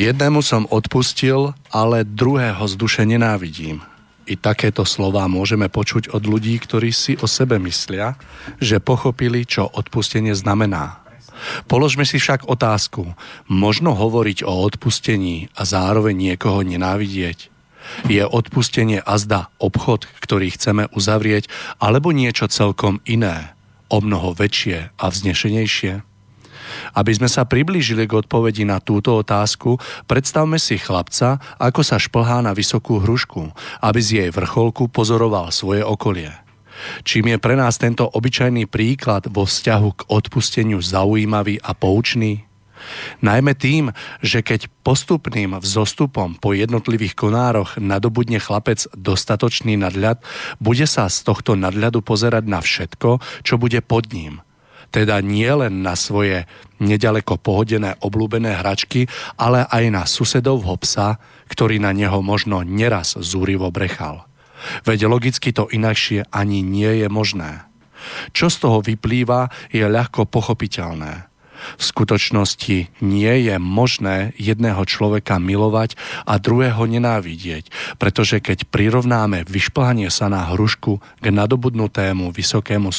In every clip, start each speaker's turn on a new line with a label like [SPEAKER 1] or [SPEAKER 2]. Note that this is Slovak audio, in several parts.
[SPEAKER 1] Jednému som odpustil, ale druhého z duše nenávidím. I takéto slová môžeme počuť od ľudí, ktorí si o sebe myslia, že pochopili, čo odpustenie znamená. Položme si však otázku, možno hovoriť o odpustení a zároveň niekoho nenávidieť? Je odpustenie azda obchod, ktorý chceme uzavrieť, alebo niečo celkom iné, o mnoho väčšie a vznešenejšie? Aby sme sa priblížili k odpovedi na túto otázku, predstavme si chlapca, ako sa šplhá na vysokú hrušku, aby z jej vrcholku pozoroval svoje okolie. Čím je pre nás tento obyčajný príklad vo vzťahu k odpusteniu zaujímavý a poučný? Najmä tým, že keď postupným vzostupom po jednotlivých konároch nadobudne chlapec dostatočný nadľad, bude sa z tohto nadľadu pozerať na všetko, čo bude pod ním – teda nie len na svoje nedaleko pohodené oblúbené hračky, ale aj na susedovho psa, ktorý na neho možno neraz zúrivo brechal. Veď logicky to inakšie ani nie je možné. Čo z toho vyplýva, je ľahko pochopiteľné. V skutočnosti nie je možné jedného človeka milovať a druhého nenávidieť, pretože keď prirovnáme vyšplhanie sa na hrušku k nadobudnutému vysokému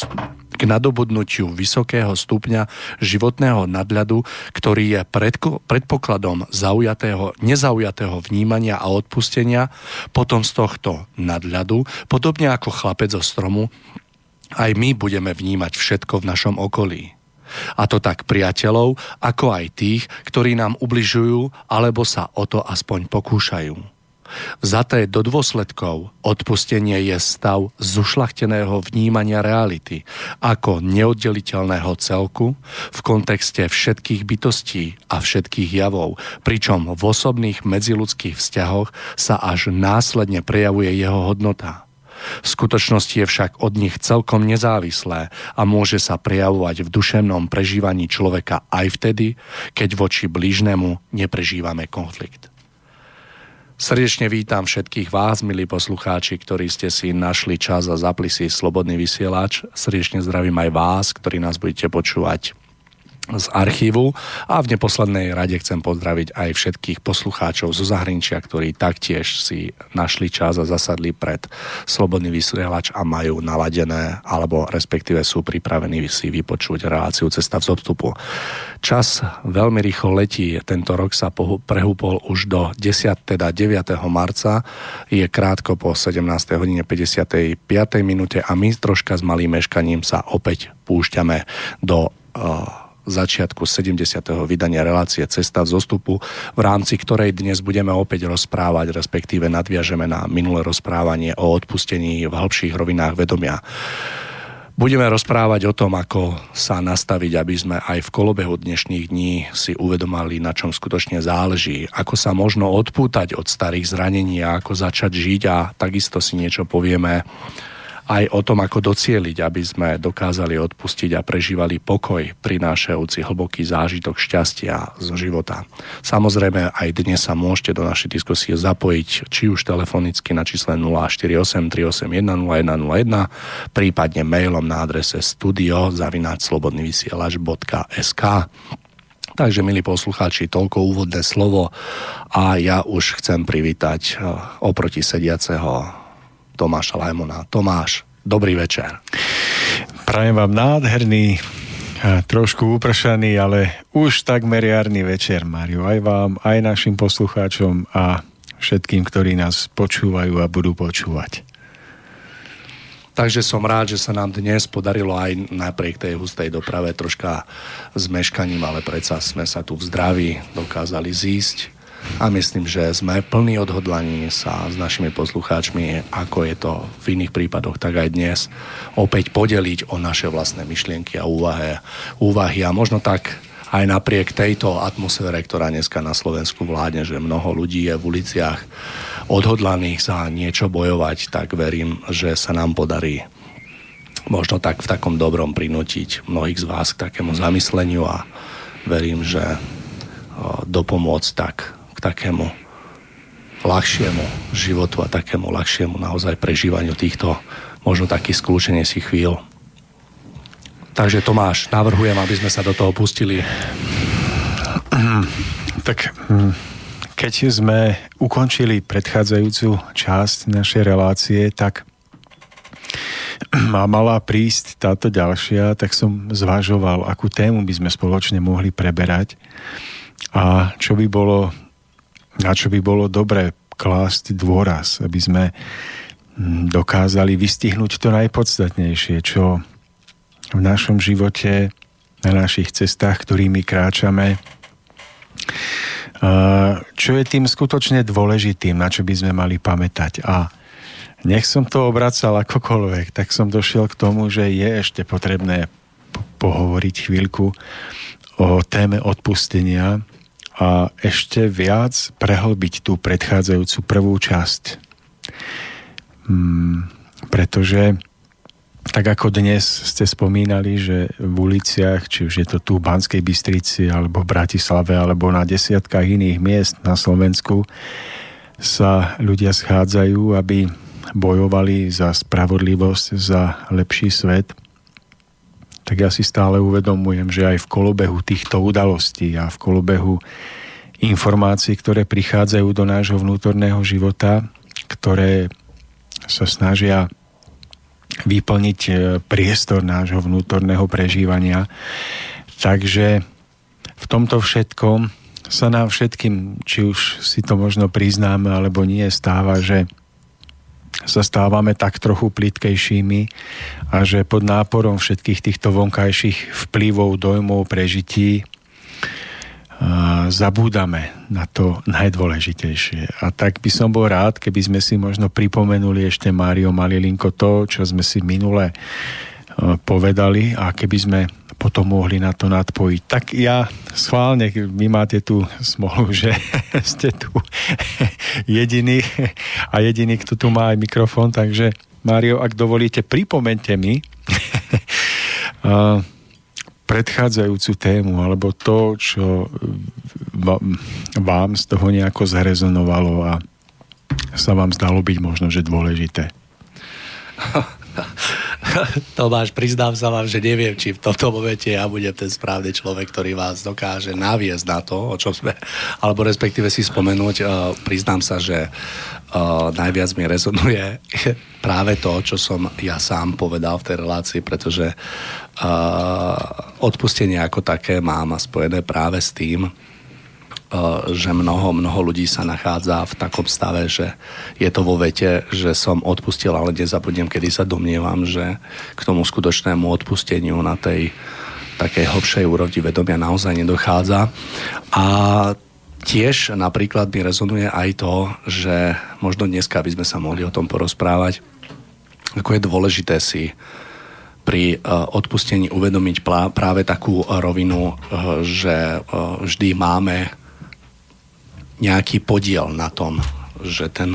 [SPEAKER 1] k nadobudnutiu vysokého stupňa životného nadľadu, ktorý je predpokladom zaujatého, nezaujatého vnímania a odpustenia, potom z tohto nadľadu, podobne ako chlapec zo stromu, aj my budeme vnímať všetko v našom okolí. A to tak priateľov, ako aj tých, ktorí nám ubližujú alebo sa o to aspoň pokúšajú. Vzaté do dôsledkov odpustenie je stav zušlachteného vnímania reality ako neoddeliteľného celku v kontexte všetkých bytostí a všetkých javov, pričom v osobných medziludských vzťahoch sa až následne prejavuje jeho hodnota. V skutočnosti je však od nich celkom nezávislé a môže sa prejavovať v duševnom prežívaní človeka aj vtedy, keď voči blížnemu neprežívame konflikt. Srdečne vítam všetkých vás, milí poslucháči, ktorí ste si našli čas a zapli si Slobodný vysielač. Srdečne zdravím aj vás, ktorí nás budete počúvať z archívu a v neposlednej rade chcem pozdraviť aj všetkých poslucháčov zo zahraničia, ktorí taktiež si našli čas a zasadli pred Slobodný vysielač a majú naladené alebo respektíve sú pripravení si vypočuť reláciu Cesta v zostupu. Čas veľmi rýchlo letí, tento rok sa prehúpol už do 10. teda 9. marca, je krátko po 17. hodine 55. minúte a my troška s malým meškaním sa opäť púšťame do uh, začiatku 70. vydania relácie Cesta v zostupu, v rámci ktorej dnes budeme opäť rozprávať, respektíve nadviažeme na minulé rozprávanie o odpustení v hĺbších rovinách vedomia. Budeme rozprávať o tom, ako sa nastaviť, aby sme aj v kolobehu dnešných dní si uvedomali, na čom skutočne záleží, ako sa možno odpútať od starých zranení a ako začať žiť a takisto si niečo povieme aj o tom, ako docieliť, aby sme dokázali odpustiť a prežívali pokoj, prinášajúci hlboký zážitok šťastia zo života. Samozrejme, aj dnes sa môžete do našej diskusie zapojiť, či už telefonicky na čísle 048 381 0101, prípadne mailom na adrese studio slobodnyvysielač.sk. Takže, milí poslucháči, toľko úvodné slovo a ja už chcem privítať eh, oproti sediaceho Tomáša Lajmona. Tomáš, dobrý večer.
[SPEAKER 2] Prajem vám nádherný, trošku upršaný, ale už takmer jarný večer, Mario. Aj vám, aj našim poslucháčom a všetkým, ktorí nás počúvajú a budú počúvať.
[SPEAKER 1] Takže som rád, že sa nám dnes podarilo aj napriek tej hustej doprave troška s meškaním, ale predsa sme sa tu v zdraví dokázali zísť a myslím, že sme plní odhodlaní sa s našimi poslucháčmi, ako je to v iných prípadoch, tak aj dnes opäť podeliť o naše vlastné myšlienky a úvahy, úvahy. A možno tak aj napriek tejto atmosfére, ktorá dneska na Slovensku vládne, že mnoho ľudí je v uliciach odhodlaných za niečo bojovať, tak verím, že sa nám podarí možno tak v takom dobrom prinútiť mnohých z vás k takému zamysleniu a verím, že dopomôcť tak takému ľahšiemu životu a takému ľahšiemu naozaj prežívaniu týchto možno takých skľúčenie si chvíľ. Takže Tomáš, navrhujem, aby sme sa do toho pustili.
[SPEAKER 2] Tak hm, keď sme ukončili predchádzajúcu časť našej relácie, tak má mala prísť táto ďalšia, tak som zvažoval, akú tému by sme spoločne mohli preberať a čo by bolo na čo by bolo dobre klásť dôraz, aby sme hm, dokázali vystihnúť to najpodstatnejšie, čo v našom živote, na našich cestách, ktorými kráčame, čo je tým skutočne dôležitým, na čo by sme mali pamätať. A nech som to obracal akokoľvek, tak som došiel k tomu, že je ešte potrebné pohovoriť chvíľku o téme odpustenia, a ešte viac prehlbiť tú predchádzajúcu prvú časť. Hmm, pretože tak ako dnes ste spomínali, že v uliciach, či už je to tu v Banskej Bystrici, alebo v Bratislave, alebo na desiatkách iných miest na Slovensku, sa ľudia schádzajú, aby bojovali za spravodlivosť, za lepší svet tak ja si stále uvedomujem, že aj v kolobehu týchto udalostí a v kolobehu informácií, ktoré prichádzajú do nášho vnútorného života, ktoré sa snažia vyplniť e, priestor nášho vnútorného prežívania. Takže v tomto všetkom sa nám všetkým, či už si to možno priznáme alebo nie, stáva, že sa stávame tak trochu plitkejšími a že pod náporom všetkých týchto vonkajších vplyvov, dojmov, prežití zabúdame na to najdôležitejšie. A tak by som bol rád, keby sme si možno pripomenuli ešte Mário Malilinko to, čo sme si minule povedali a keby sme potom mohli na to nadpojiť. Tak ja schválne, vy máte tu smolu, že ste tu jediný a jediný, kto tu má aj mikrofón, takže Mário, ak dovolíte, pripomente mi predchádzajúcu tému, alebo to, čo vám z toho nejako zarezonovalo a sa vám zdalo byť možno, že dôležité.
[SPEAKER 1] Tomáš, priznám sa vám, že neviem, či v tomto momente ja budem ten správny človek, ktorý vás dokáže naviesť na to, o čom sme, alebo respektíve si spomenúť. Uh, priznám sa, že uh, najviac mi rezonuje práve to, čo som ja sám povedal v tej relácii, pretože uh, odpustenie ako také mám spojené práve s tým, že mnoho, mnoho ľudí sa nachádza v takom stave, že je to vo vete, že som odpustil, ale nezabudnem, kedy sa domnievam, že k tomu skutočnému odpusteniu na tej takej hlbšej úrovni vedomia naozaj nedochádza. A tiež napríklad mi rezonuje aj to, že možno dneska by sme sa mohli o tom porozprávať, ako je dôležité si pri eh, odpustení uvedomiť práve takú rovinu, eh, že vždy máme nejaký podiel na tom, že ten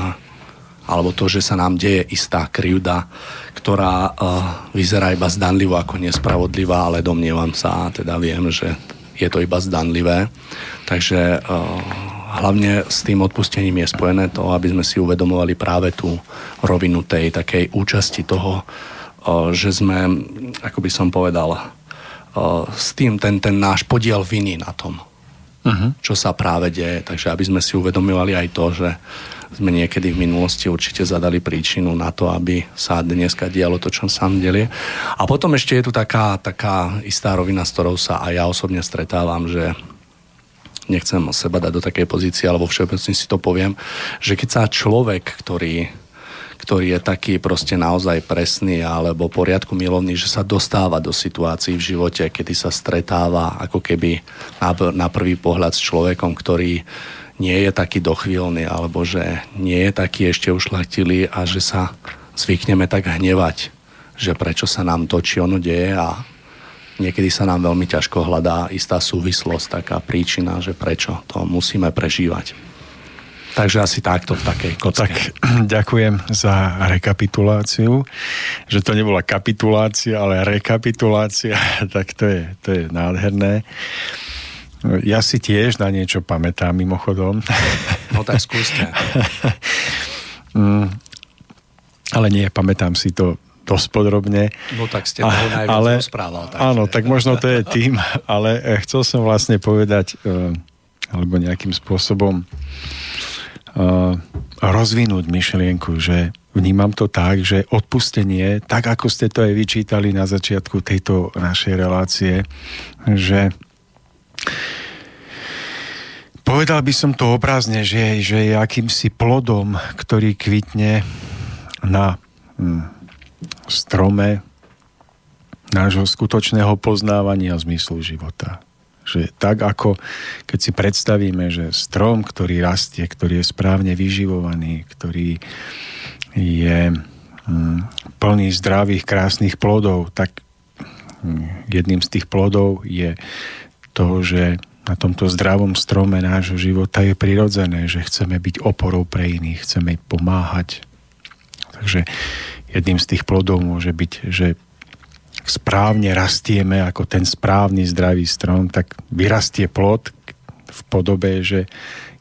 [SPEAKER 1] alebo to, že sa nám deje istá krivda, ktorá uh, vyzerá iba zdanlivo ako nespravodlivá, ale domnievam sa, a teda viem, že je to iba zdanlivé. Takže uh, hlavne s tým odpustením je spojené to, aby sme si uvedomovali práve tú rovinu tej takej účasti toho, uh, že sme, ako by som povedal, uh, s tým ten, ten náš podiel viny na tom, uh-huh. čo sa práve deje. Takže aby sme si uvedomovali aj to, že sme niekedy v minulosti určite zadali príčinu na to, aby sa dneska dialo to, čo sa delie. A potom ešte je tu taká, taká istá rovina, s ktorou sa aj ja osobne stretávam, že nechcem seba dať do takej pozície, alebo všeobecne si to poviem, že keď sa človek, ktorý ktorý je taký proste naozaj presný alebo poriadku milovný, že sa dostáva do situácií v živote, kedy sa stretáva ako keby na, prvý pohľad s človekom, ktorý nie je taký dochvíľný alebo že nie je taký ešte ušlachtilý a že sa zvykneme tak hnevať, že prečo sa nám to či ono deje a niekedy sa nám veľmi ťažko hľadá istá súvislosť, taká príčina, že prečo to musíme prežívať. Takže asi takto v takej kocke.
[SPEAKER 2] Tak ďakujem za rekapituláciu, že to nebola kapitulácia, ale rekapitulácia, tak to je, to je nádherné. Ja si tiež na niečo pamätám mimochodom.
[SPEAKER 1] No tak skúste.
[SPEAKER 2] Mm, ale nie, pamätám si to dosť podrobne.
[SPEAKER 1] No tak ste toho najviac ale, rozprával.
[SPEAKER 2] Takže... Áno, tak možno to je tým, ale eh, chcel som vlastne povedať, eh, alebo nejakým spôsobom rozvinúť myšlienku, že vnímam to tak, že odpustenie, tak ako ste to aj vyčítali na začiatku tejto našej relácie, že povedal by som to obrazne, že, že je akýmsi plodom, ktorý kvitne na hm, strome nášho skutočného poznávania zmyslu života. Že tak ako keď si predstavíme, že strom, ktorý rastie, ktorý je správne vyživovaný, ktorý je hm, plný zdravých, krásnych plodov, tak jedným z tých plodov je to, že na tomto zdravom strome nášho života je prirodzené, že chceme byť oporou pre iných, chceme pomáhať. Takže jedným z tých plodov môže byť, že správne rastieme ako ten správny zdravý strom, tak vyrastie plod v podobe, že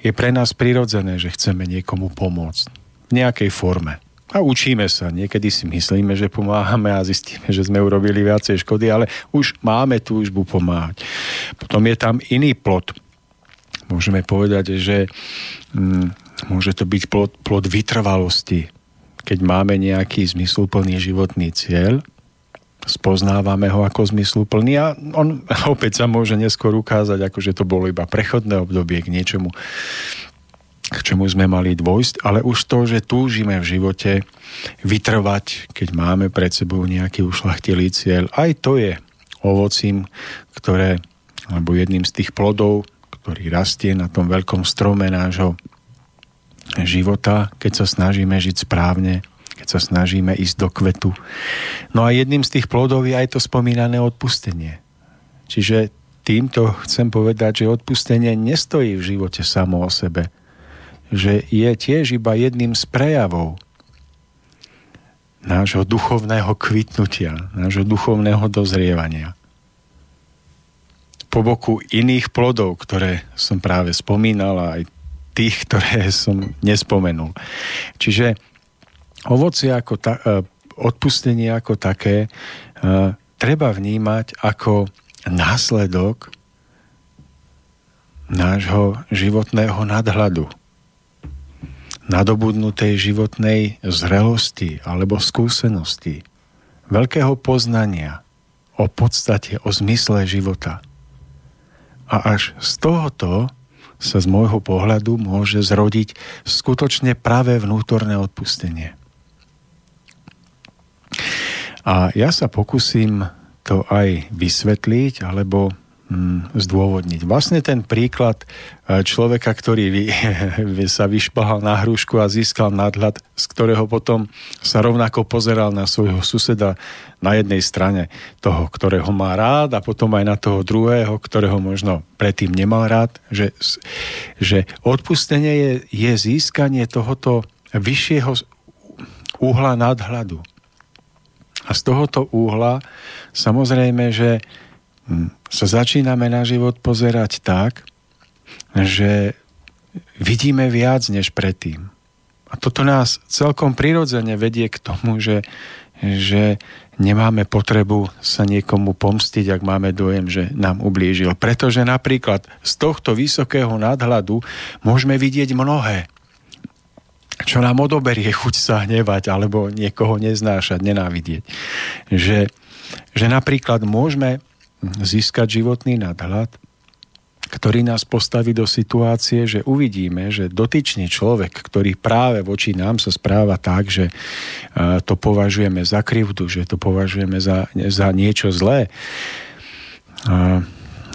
[SPEAKER 2] je pre nás prirodzené, že chceme niekomu pomôcť v nejakej forme. A učíme sa. Niekedy si myslíme, že pomáhame a zistíme, že sme urobili viacej škody, ale už máme túžbu pomáhať. Potom je tam iný plod. Môžeme povedať, že hm, môže to byť plod, plod vytrvalosti. Keď máme nejaký zmysluplný životný cieľ, spoznávame ho ako zmysluplný a on opäť sa môže neskôr ukázať, ako že to bolo iba prechodné obdobie k niečomu, k čomu sme mali dôjsť, ale už to, že túžime v živote vytrvať, keď máme pred sebou nejaký ušlachtilý cieľ, aj to je ovocím, ktoré, alebo jedným z tých plodov, ktorý rastie na tom veľkom strome nášho života, keď sa snažíme žiť správne, keď sa snažíme ísť do kvetu. No a jedným z tých plodov je aj to spomínané odpustenie. Čiže týmto chcem povedať, že odpustenie nestojí v živote samo o sebe. Že je tiež iba jedným z prejavov nášho duchovného kvitnutia, nášho duchovného dozrievania. Po boku iných plodov, ktoré som práve spomínal, aj tých, ktoré som nespomenul. Čiže ovocie ako ta, e, odpustenie ako také e, treba vnímať ako následok nášho životného nadhľadu, nadobudnutej životnej zrelosti alebo skúsenosti, veľkého poznania o podstate, o zmysle života. A až z tohoto sa z môjho pohľadu môže zrodiť skutočne pravé vnútorné odpustenie. A ja sa pokúsim to aj vysvetliť, alebo hm, zdôvodniť. Vlastne ten príklad e, človeka, ktorý sa vyšplhal na hrušku a získal nadhľad, z ktorého potom sa rovnako pozeral na svojho suseda na jednej strane toho, ktorého má rád a potom aj na toho druhého, ktorého možno predtým nemal rád, že, že odpustenie je, je získanie tohoto vyššieho uhla nadhľadu. A z tohoto úhla samozrejme, že hm, sa začíname na život pozerať tak, že vidíme viac než predtým. A toto nás celkom prirodzene vedie k tomu, že, že nemáme potrebu sa niekomu pomstiť, ak máme dojem, že nám ublížil. Pretože napríklad z tohto vysokého nadhľadu môžeme vidieť mnohé čo nám odoberie chuť sa hnevať alebo niekoho neznášať, nenávidieť. Že, že napríklad môžeme získať životný nadhľad, ktorý nás postaví do situácie, že uvidíme, že dotyčný človek, ktorý práve voči nám sa správa tak, že to považujeme za krivdu, že to považujeme za, za niečo zlé,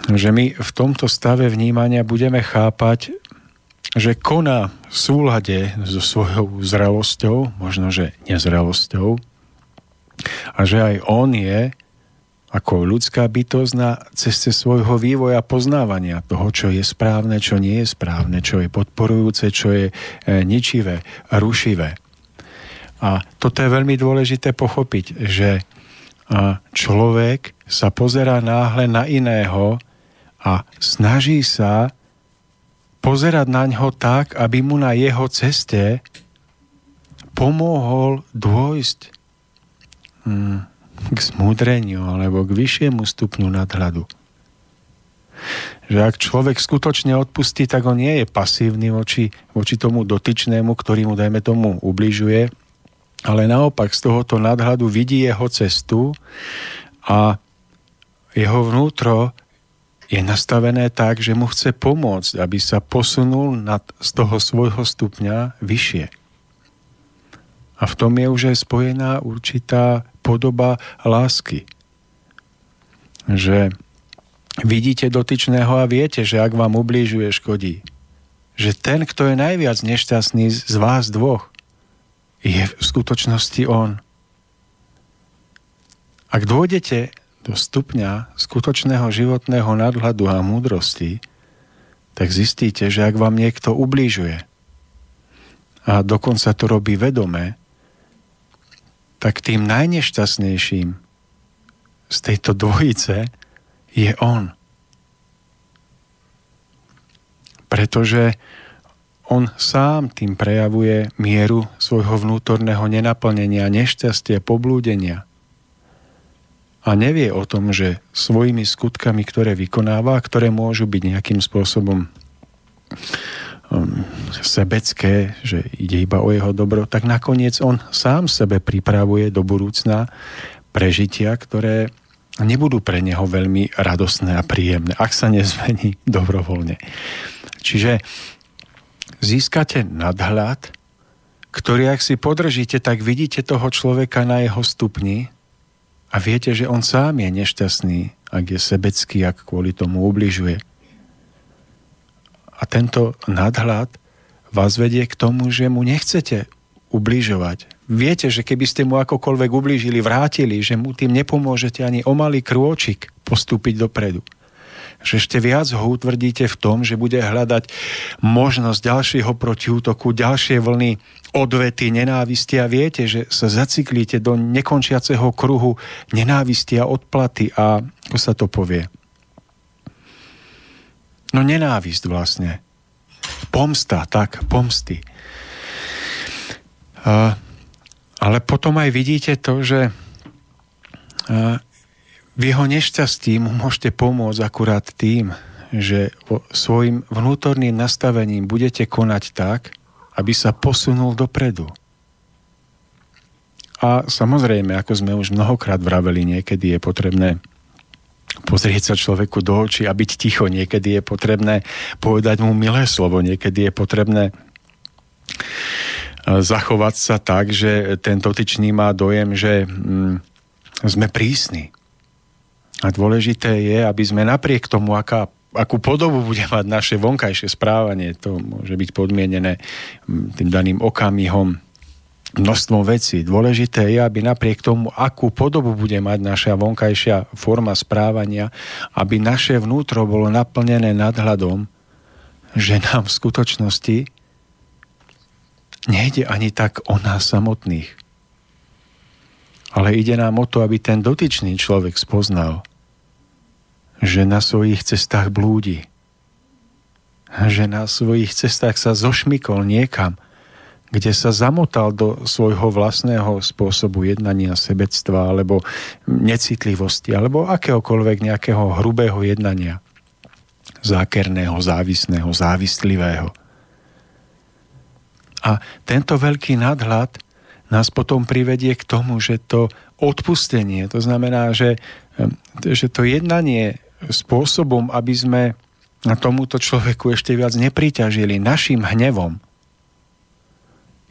[SPEAKER 2] že my v tomto stave vnímania budeme chápať že koná v súlade so svojou zrelosťou, možno že nezrelosťou, a že aj on je ako ľudská bytosť na ceste svojho vývoja poznávania toho, čo je správne, čo nie je správne, čo je podporujúce, čo je e, ničivé, rušivé. A toto je veľmi dôležité pochopiť, že človek sa pozerá náhle na iného a snaží sa pozerať na ňo tak, aby mu na jeho ceste pomohol dôjsť hmm, k smúdreniu alebo k vyššiemu stupňu nadhľadu. Že ak človek skutočne odpustí, tak on nie je pasívny voči, voči tomu dotyčnému, ktorý mu, dajme tomu, ubližuje, ale naopak z tohoto nadhľadu vidí jeho cestu a jeho vnútro je nastavené tak, že mu chce pomôcť, aby sa posunul nad, z toho svojho stupňa vyššie. A v tom je už aj spojená určitá podoba lásky. Že vidíte dotyčného a viete, že ak vám ublížuje, škodí. Že ten, kto je najviac nešťastný z vás dvoch, je v skutočnosti on. Ak dôjdete do stupňa skutočného životného nadhľadu a múdrosti, tak zistíte, že ak vám niekto ublížuje a dokonca to robí vedome, tak tým najnešťastnejším z tejto dvojice je on. Pretože on sám tým prejavuje mieru svojho vnútorného nenaplnenia, nešťastia, poblúdenia – a nevie o tom, že svojimi skutkami, ktoré vykonáva, ktoré môžu byť nejakým spôsobom um, sebecké, že ide iba o jeho dobro, tak nakoniec on sám sebe pripravuje do budúcna prežitia, ktoré nebudú pre neho veľmi radostné a príjemné, ak sa nezmení dobrovoľne. Čiže získate nadhľad, ktorý ak si podržíte, tak vidíte toho človeka na jeho stupni a viete, že on sám je nešťastný, ak je sebecký, ak kvôli tomu ubližuje. A tento nadhľad vás vedie k tomu, že mu nechcete ubližovať. Viete, že keby ste mu akokoľvek ublížili, vrátili, že mu tým nepomôžete ani o malý krôčik postúpiť dopredu že ešte viac ho utvrdíte v tom, že bude hľadať možnosť ďalšieho protiútoku, ďalšie vlny odvety, nenávisti a viete, že sa zaciklíte do nekončiaceho kruhu nenávisti a odplaty a ako sa to povie? No nenávisť vlastne. Pomsta, tak, pomsty. Uh, ale potom aj vidíte to, že uh, v jeho nešťastí mu môžete pomôcť akurát tým, že svojim vnútorným nastavením budete konať tak, aby sa posunul dopredu. A samozrejme, ako sme už mnohokrát vraveli, niekedy je potrebné pozrieť sa človeku do očí a byť ticho. Niekedy je potrebné povedať mu milé slovo, niekedy je potrebné e, zachovať sa tak, že ten dotyčný má dojem, že mm, sme prísni. A dôležité je, aby sme napriek tomu, aká, akú podobu bude mať naše vonkajšie správanie, to môže byť podmienené tým daným okamihom, množstvom vecí. Dôležité je, aby napriek tomu, akú podobu bude mať naša vonkajšia forma správania, aby naše vnútro bolo naplnené nadhľadom, že nám v skutočnosti nejde ani tak o nás samotných, Ale ide nám o to, aby ten dotyčný človek spoznal, že na svojich cestách blúdi. Že na svojich cestách sa zošmykol niekam, kde sa zamotal do svojho vlastného spôsobu jednania, sebectva alebo necitlivosti alebo akéhokoľvek nejakého hrubého jednania. Zákerného, závisného, závislivého. A tento veľký nadhľad nás potom privedie k tomu, že to odpustenie, to znamená, že, že to jednanie spôsobom, aby sme tomuto človeku ešte viac nepriťažili našim hnevom,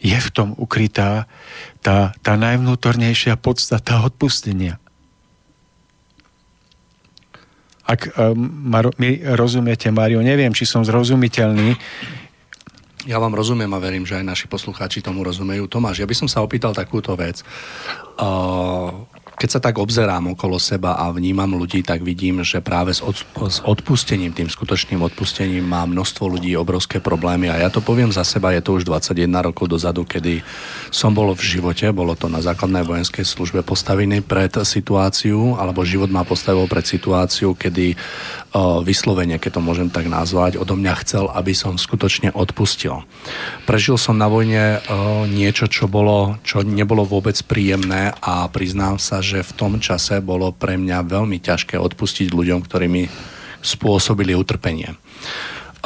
[SPEAKER 2] je v tom ukrytá tá, tá najvnútornejšia podstata odpustenia. Ak um, mi rozumiete, Mario, neviem, či som zrozumiteľný.
[SPEAKER 1] Ja vám rozumiem a verím, že aj naši poslucháči tomu rozumejú. Tomáš, ja by som sa opýtal takúto vec. Uh, keď sa tak obzerám okolo seba a vnímam ľudí, tak vidím, že práve s, od, s odpustením, tým skutočným odpustením má množstvo ľudí obrovské problémy. A ja to poviem za seba, je to už 21 rokov dozadu, kedy som bol v živote, bolo to na základnej vojenskej službe postavený pred situáciu, alebo život ma postavil pred situáciu, kedy vyslovene, keď to môžem tak nazvať, odo mňa chcel, aby som skutočne odpustil. Prežil som na vojne uh, niečo, čo, bolo, čo nebolo vôbec príjemné a priznám sa, že v tom čase bolo pre mňa veľmi ťažké odpustiť ľuďom, ktorí mi spôsobili utrpenie.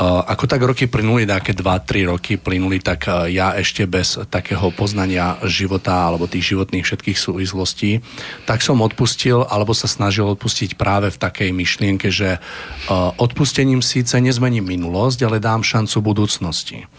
[SPEAKER 1] Ako tak roky plynuli, také 2-3 roky plynuli, tak ja ešte bez takého poznania života alebo tých životných všetkých súvislostí, tak som odpustil alebo sa snažil odpustiť práve v takej myšlienke, že odpustením síce nezmením minulosť, ale dám šancu budúcnosti.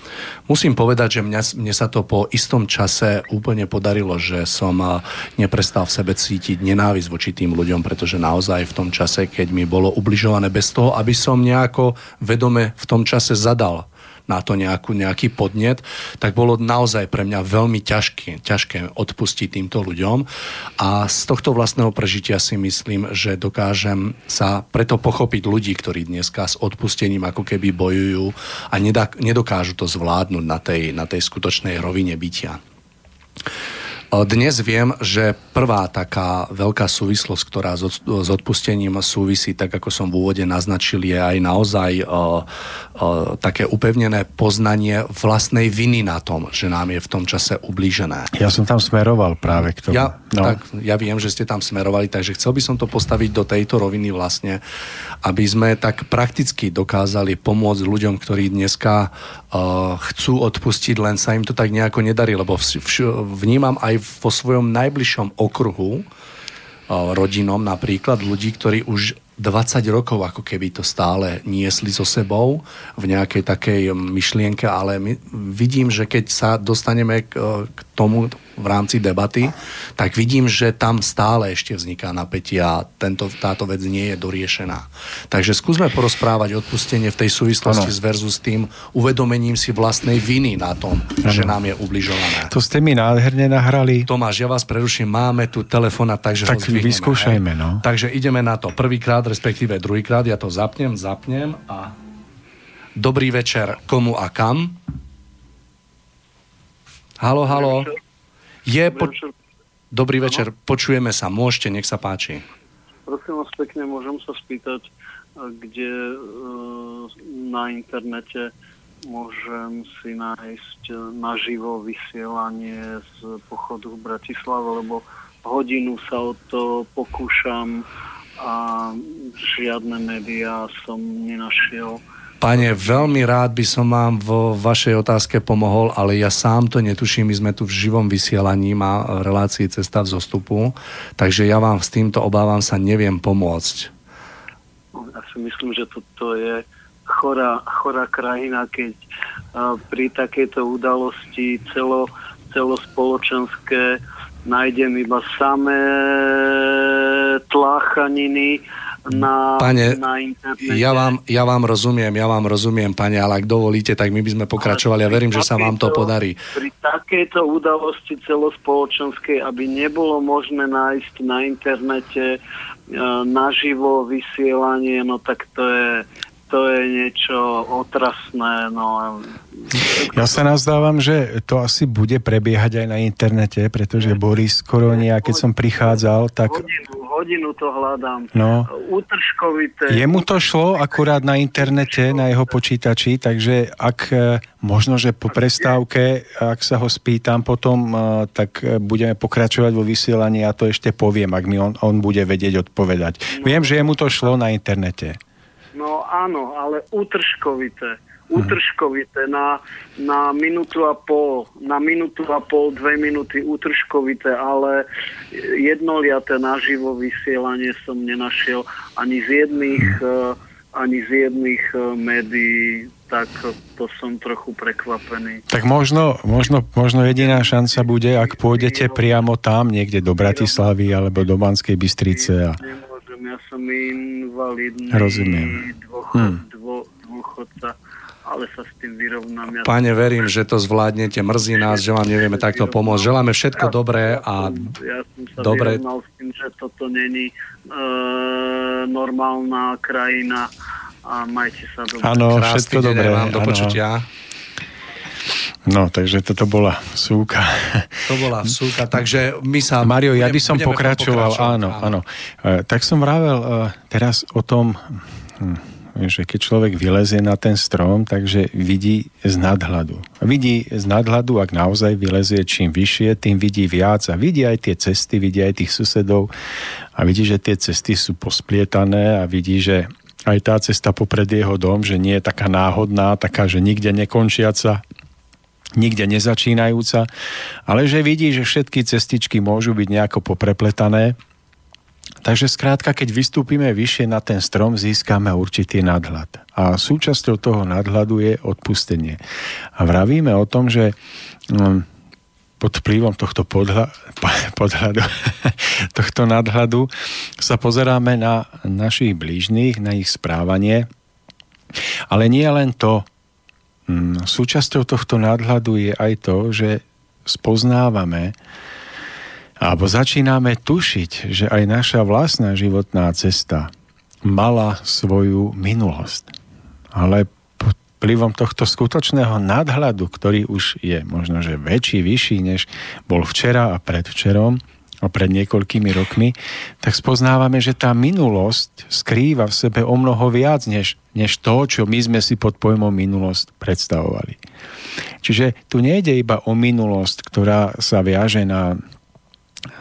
[SPEAKER 1] Musím povedať, že mňa, mne sa to po istom čase úplne podarilo, že som neprestal v sebe cítiť nenávisť voči tým ľuďom, pretože naozaj v tom čase, keď mi bolo ubližované bez toho, aby som nejako vedome v tom čase zadal na to nejakú, nejaký podnet, tak bolo naozaj pre mňa veľmi ťažké, ťažké odpustiť týmto ľuďom a z tohto vlastného prežitia si myslím, že dokážem sa preto pochopiť ľudí, ktorí dneska s odpustením ako keby bojujú a nedokážu to zvládnuť na tej, na tej skutočnej rovine bytia. Dnes viem, že prvá taká veľká súvislosť, ktorá s odpustením súvisí, tak ako som v úvode naznačil, je aj naozaj uh, uh, také upevnené poznanie vlastnej viny na tom, že nám je v tom čase ublížené.
[SPEAKER 2] Ja som tam smeroval práve k tomu.
[SPEAKER 1] Ja, no. tak, ja viem, že ste tam smerovali, takže chcel by som to postaviť do tejto roviny vlastne, aby sme tak prakticky dokázali pomôcť ľuďom, ktorí dneska uh, chcú odpustiť, len sa im to tak nejako nedarí, lebo vnímam aj vo svojom najbližšom okruhu, rodinom napríklad, ľudí, ktorí už 20 rokov ako keby to stále niesli so sebou v nejakej takej myšlienke, ale my, vidím, že keď sa dostaneme k, k tomu v rámci debaty, tak vidím, že tam stále ešte vzniká napätie a tento, táto vec nie je doriešená. Takže skúsme porozprávať odpustenie v tej súvislosti ano. s versus tým uvedomením si vlastnej viny na tom, ano. že nám je ubližované.
[SPEAKER 2] To ste mi nádherne nahrali.
[SPEAKER 1] Tomáš, ja vás preruším, máme tu telefona, takže
[SPEAKER 2] tak ho vyskúšajme. No.
[SPEAKER 1] Takže ideme na to. Prvýkrát, respektíve druhýkrát, ja to zapnem, zapnem a dobrý večer komu a kam. Halo, halo. Je po... Dobrý večer, počujeme sa, môžete, nech sa páči.
[SPEAKER 3] Prosím vás pekne, môžem sa spýtať, kde e, na internete môžem si nájsť naživo vysielanie z pochodu v Bratislave, lebo hodinu sa o to pokúšam a žiadne médiá som nenašiel.
[SPEAKER 1] Pane, veľmi rád by som vám vo vašej otázke pomohol, ale ja sám to netuším. My sme tu v živom vysielaní, má relácii Cesta v zostupu, takže ja vám s týmto obávam sa neviem pomôcť.
[SPEAKER 3] Ja si myslím, že toto je chorá, chorá krajina, keď pri takejto udalosti celo, celospoločenské nájdem iba samé tláchaniny, na,
[SPEAKER 1] pane, na internete. Ja vám, ja vám rozumiem, ja vám rozumiem, pane, ale ak dovolíte, tak my by sme pokračovali a verím, že sa vám to podarí.
[SPEAKER 3] Pri takejto udalosti celospoločenskej, aby nebolo možné nájsť na internete e, naživo vysielanie, no tak to je to je niečo otrasné. No.
[SPEAKER 2] Ja sa nazdávam, že to asi bude prebiehať aj na internete, pretože Boris Koronia, keď som prichádzal, tak...
[SPEAKER 3] Hodinu, hodinu to hľadám.
[SPEAKER 2] No.
[SPEAKER 3] Utržkovité.
[SPEAKER 2] Jemu to šlo akurát na internete, na jeho počítači, takže ak e, možno, že po prestávke, ak sa ho spýtam potom, e, tak e, budeme pokračovať vo vysielaní a to ešte poviem, ak mi on, on bude vedieť odpovedať. No. Viem, že jemu to šlo na internete.
[SPEAKER 3] No áno, ale utržkovité. Utržkovité na, na minútu a pol, na minútu a pol, dve minúty utržkovité, ale jednoliaté naživo vysielanie som nenašiel ani z jedných, uh, ani z jedných uh, médií, tak to som trochu prekvapený.
[SPEAKER 2] Tak možno, možno, možno jediná šanca bude, ak pôjdete priamo tam, niekde do Bratislavy alebo do Banskej Bystrice. A
[SPEAKER 3] ja som invalidný
[SPEAKER 2] Rozumiem.
[SPEAKER 3] Dôchod, hmm. dvo, dôchodca, ale sa s tým vyrovnám. Ja
[SPEAKER 1] Páne, verím, že to zvládnete. Mrzí nás, že vám nevieme takto pomôcť. Želáme všetko
[SPEAKER 3] ja,
[SPEAKER 1] dobré a
[SPEAKER 3] ja som sa
[SPEAKER 1] dobre.
[SPEAKER 3] vyrovnal s tým, že toto není e, normálna krajina a majte sa dobre.
[SPEAKER 2] Áno, všetko dobré.
[SPEAKER 1] Vám do počutia.
[SPEAKER 2] No, takže toto bola súka.
[SPEAKER 1] To bola súka, takže my sa...
[SPEAKER 2] Mario, ja by som pokračoval, áno, áno. E, tak som vravel e, teraz o tom, hm, že keď človek vylezie na ten strom, takže vidí z nadhľadu. Vidí z nadhľadu, ak naozaj vylezie čím vyššie, tým vidí viac a vidí aj tie cesty, vidí aj tých susedov a vidí, že tie cesty sú posplietané a vidí, že aj tá cesta popred jeho dom, že nie je taká náhodná, taká, že nikde nekončiaca, nikde nezačínajúca, ale že vidí, že všetky cestičky môžu byť nejako poprepletané. Takže skrátka, keď vystúpime vyššie na ten strom, získame určitý nadhľad. A súčasťou toho nadhľadu je odpustenie. A vravíme o tom, že hm, pod vplyvom tohto podhľa, podhľadu, tohto nadhľadu sa pozeráme na našich blížnych, na ich správanie. Ale nie len to, Mm, súčasťou tohto nadhľadu je aj to, že spoznávame alebo začíname tušiť, že aj naša vlastná životná cesta mala svoju minulosť. Ale vplyvom tohto skutočného nadhľadu, ktorý už je možno, že väčší, vyšší, než bol včera a predvčerom, pred niekoľkými rokmi, tak spoznávame, že tá minulosť skrýva v sebe o mnoho viac, než, než to, čo my sme si pod pojmom minulosť predstavovali. Čiže tu nejde iba o minulosť, ktorá sa viaže na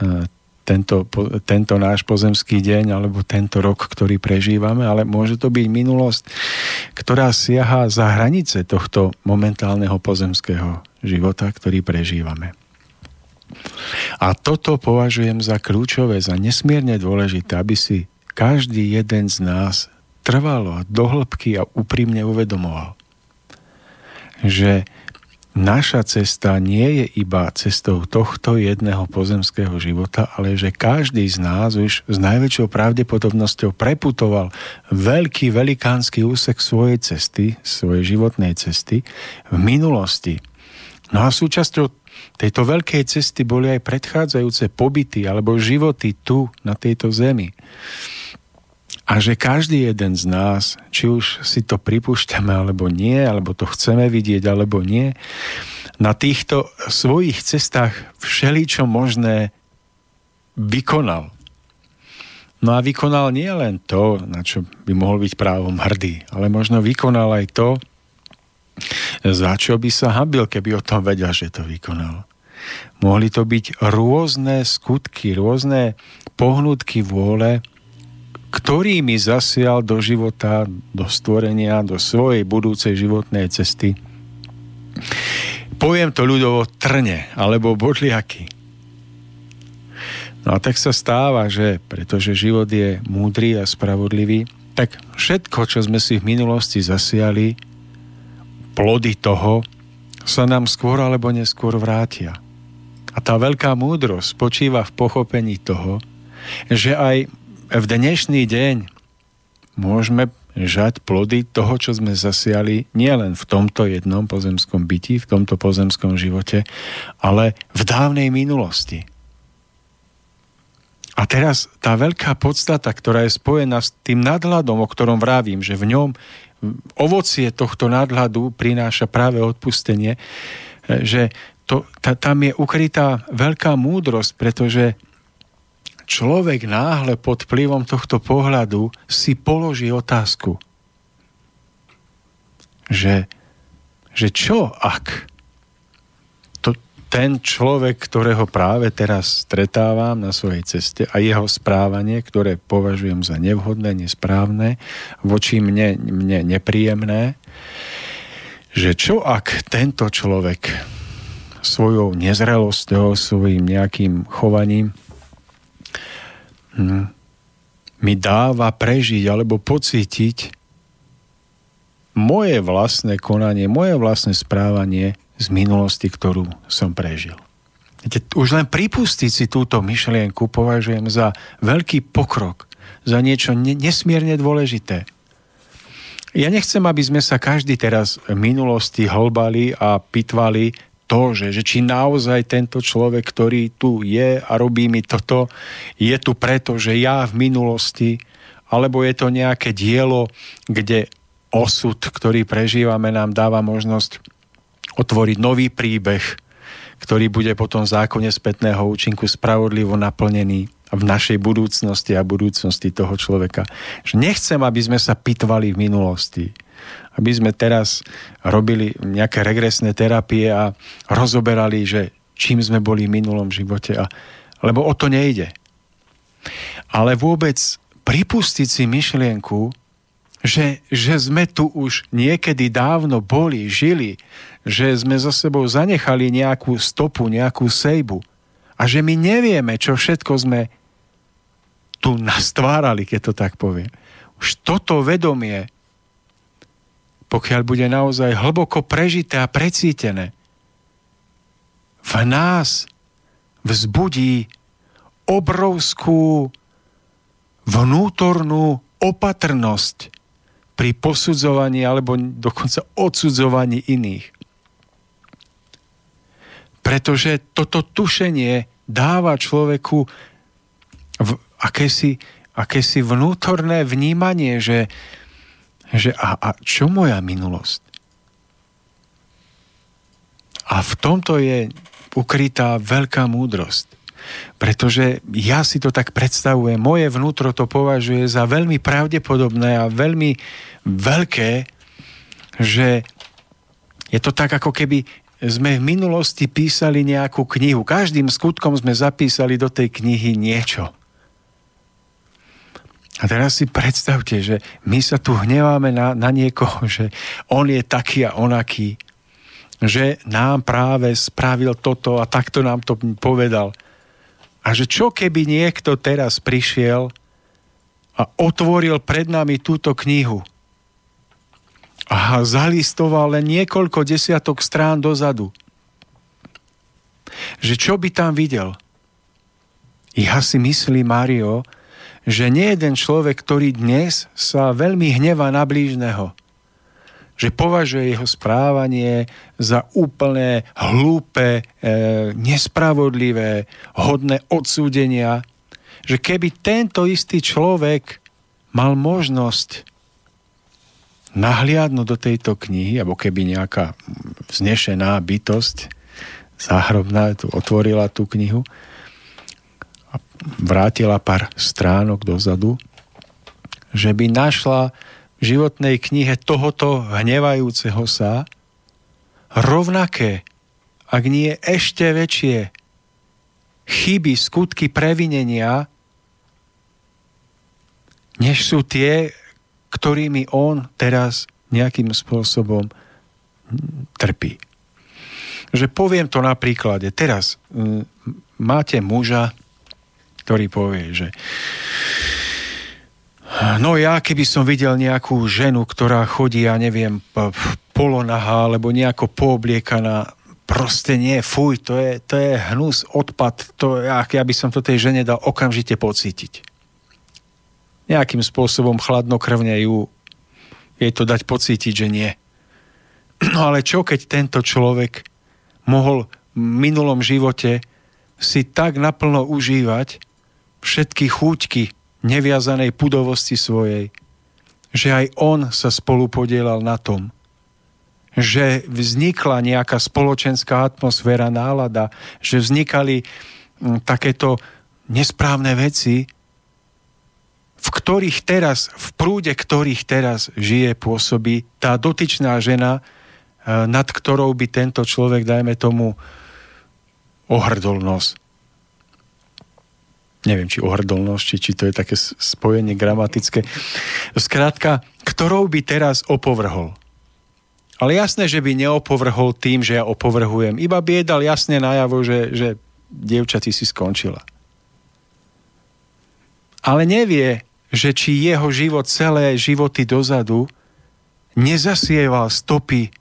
[SPEAKER 2] e, tento, tento náš pozemský deň alebo tento rok, ktorý prežívame, ale môže to byť minulosť, ktorá siaha za hranice tohto momentálneho pozemského života, ktorý prežívame. A toto považujem za kľúčové, za nesmierne dôležité, aby si každý jeden z nás trvalo a dohlbky a úprimne uvedomoval, že naša cesta nie je iba cestou tohto jedného pozemského života, ale že každý z nás už s najväčšou pravdepodobnosťou preputoval veľký, velikánsky úsek svojej cesty, svojej životnej cesty v minulosti. No a súčasťou tejto veľkej cesty boli aj predchádzajúce pobyty alebo životy tu, na tejto zemi. A že každý jeden z nás, či už si to pripúšťame alebo nie, alebo to chceme vidieť alebo nie, na týchto svojich cestách všeličo možné vykonal. No a vykonal nie len to, na čo by mohol byť právom hrdý, ale možno vykonal aj to, za čo by sa habil, keby o tom vedel, že to vykonal. Mohli to byť rôzne skutky, rôzne pohnutky vôle, ktorými zasial do života, do stvorenia, do svojej budúcej životnej cesty. Poviem to ľudovo trne alebo bodliaky. No a tak sa stáva, že pretože život je múdry a spravodlivý, tak všetko, čo sme si v minulosti zasiali, plody toho sa nám skôr alebo neskôr vrátia. A tá veľká múdrosť spočíva v pochopení toho, že aj v dnešný deň môžeme žať plody toho, čo sme zasiali nielen v tomto jednom pozemskom byti, v tomto pozemskom živote, ale v dávnej minulosti. A teraz tá veľká podstata, ktorá je spojená s tým nadhľadom, o ktorom vravím, že v ňom ovocie tohto nadhľadu prináša práve odpustenie, e, že to, tá, tam je ukrytá veľká múdrosť, pretože človek náhle pod vplyvom tohto pohľadu si položí otázku, že, že čo ak ten človek, ktorého práve teraz stretávam na svojej ceste a jeho správanie, ktoré považujem za nevhodné, nesprávne, voči mne, mne nepríjemné, že čo ak tento človek svojou nezrelosťou, svojim nejakým chovaním hm, mi dáva prežiť alebo pocítiť moje vlastné konanie, moje vlastné správanie z minulosti, ktorú som prežil. Už len pripustiť si túto myšlienku považujem za veľký pokrok, za niečo nesmierne dôležité. Ja nechcem, aby sme sa každý teraz v minulosti hlbali a pitvali to, že, že či naozaj tento človek, ktorý tu je a robí mi toto, je tu preto, že ja v minulosti, alebo je to nejaké dielo, kde osud, ktorý prežívame, nám dáva možnosť otvoriť nový príbeh, ktorý bude potom v zákone spätného účinku spravodlivo naplnený v našej budúcnosti a budúcnosti toho človeka. Že nechcem, aby sme sa pitvali v minulosti, aby sme teraz robili nejaké regresné terapie a rozoberali, že čím sme boli v minulom živote. A, lebo o to nejde. Ale vôbec pripustiť si myšlienku, že, že sme tu už niekedy dávno boli, žili, že sme za sebou zanechali nejakú stopu, nejakú sejbu a že my nevieme, čo všetko sme tu nastvárali, keď to tak poviem. Už toto vedomie, pokiaľ bude naozaj hlboko prežité a precítené, v nás vzbudí obrovskú vnútornú opatrnosť pri posudzovaní alebo dokonca odsudzovaní iných. Pretože toto tušenie dáva človeku v akési, akési vnútorné vnímanie, že, že a, a čo moja minulosť? A v tomto je ukrytá veľká múdrosť. Pretože ja si to tak predstavujem, moje vnútro to považuje za veľmi pravdepodobné a veľmi veľké, že je to tak, ako keby sme v minulosti písali nejakú knihu. Každým skutkom sme zapísali do tej knihy niečo. A teraz si predstavte, že my sa tu hneváme na, na niekoho, že on je taký a onaký, že nám práve spravil toto a takto nám to povedal. A že čo keby niekto teraz prišiel a otvoril pred nami túto knihu a zalistoval len niekoľko desiatok strán dozadu. Že čo by tam videl? Ja si myslí Mario, že nie jeden človek, ktorý dnes sa veľmi hnevá na blížneho, že považuje jeho správanie za úplne hlúpe, e, nespravodlivé, hodné odsúdenia, že keby tento istý človek mal možnosť nahliadnúť do tejto knihy, alebo keby nejaká vznešená bytosť záhrobná tu otvorila tú knihu a vrátila pár stránok dozadu, že by našla životnej knihe tohoto hnevajúceho sa rovnaké, ak nie ešte väčšie chyby, skutky previnenia, než sú tie, ktorými on teraz nejakým spôsobom trpí. Že poviem to na príklade. Teraz m, máte muža, ktorý povie, že No ja, keby som videl nejakú ženu, ktorá chodí, ja neviem, polonaha alebo nejako poobliekaná, proste nie, fuj, to je, to je hnus, odpad, to, ja, ja by som to tej žene dal okamžite pocítiť. Nejakým spôsobom chladnokrvne ju jej to dať pocítiť, že nie. No ale čo, keď tento človek mohol v minulom živote si tak naplno užívať všetky chúťky neviazanej pudovosti svojej, že aj on sa spolu podielal na tom, že vznikla nejaká spoločenská atmosféra, nálada, že vznikali mm, takéto nesprávne veci, v ktorých teraz, v prúde ktorých teraz žije, pôsobí tá dotyčná žena, e, nad ktorou by tento človek, dajme tomu, ohrdol nos. Neviem, či ohrdolnosť, či, to je také spojenie gramatické. Skrátka, ktorou by teraz opovrhol. Ale jasné, že by neopovrhol tým, že ja opovrhujem. Iba by dal jasne najavo, že, že dievča, ty si skončila. Ale nevie, že či jeho život, celé životy dozadu nezasieval stopy,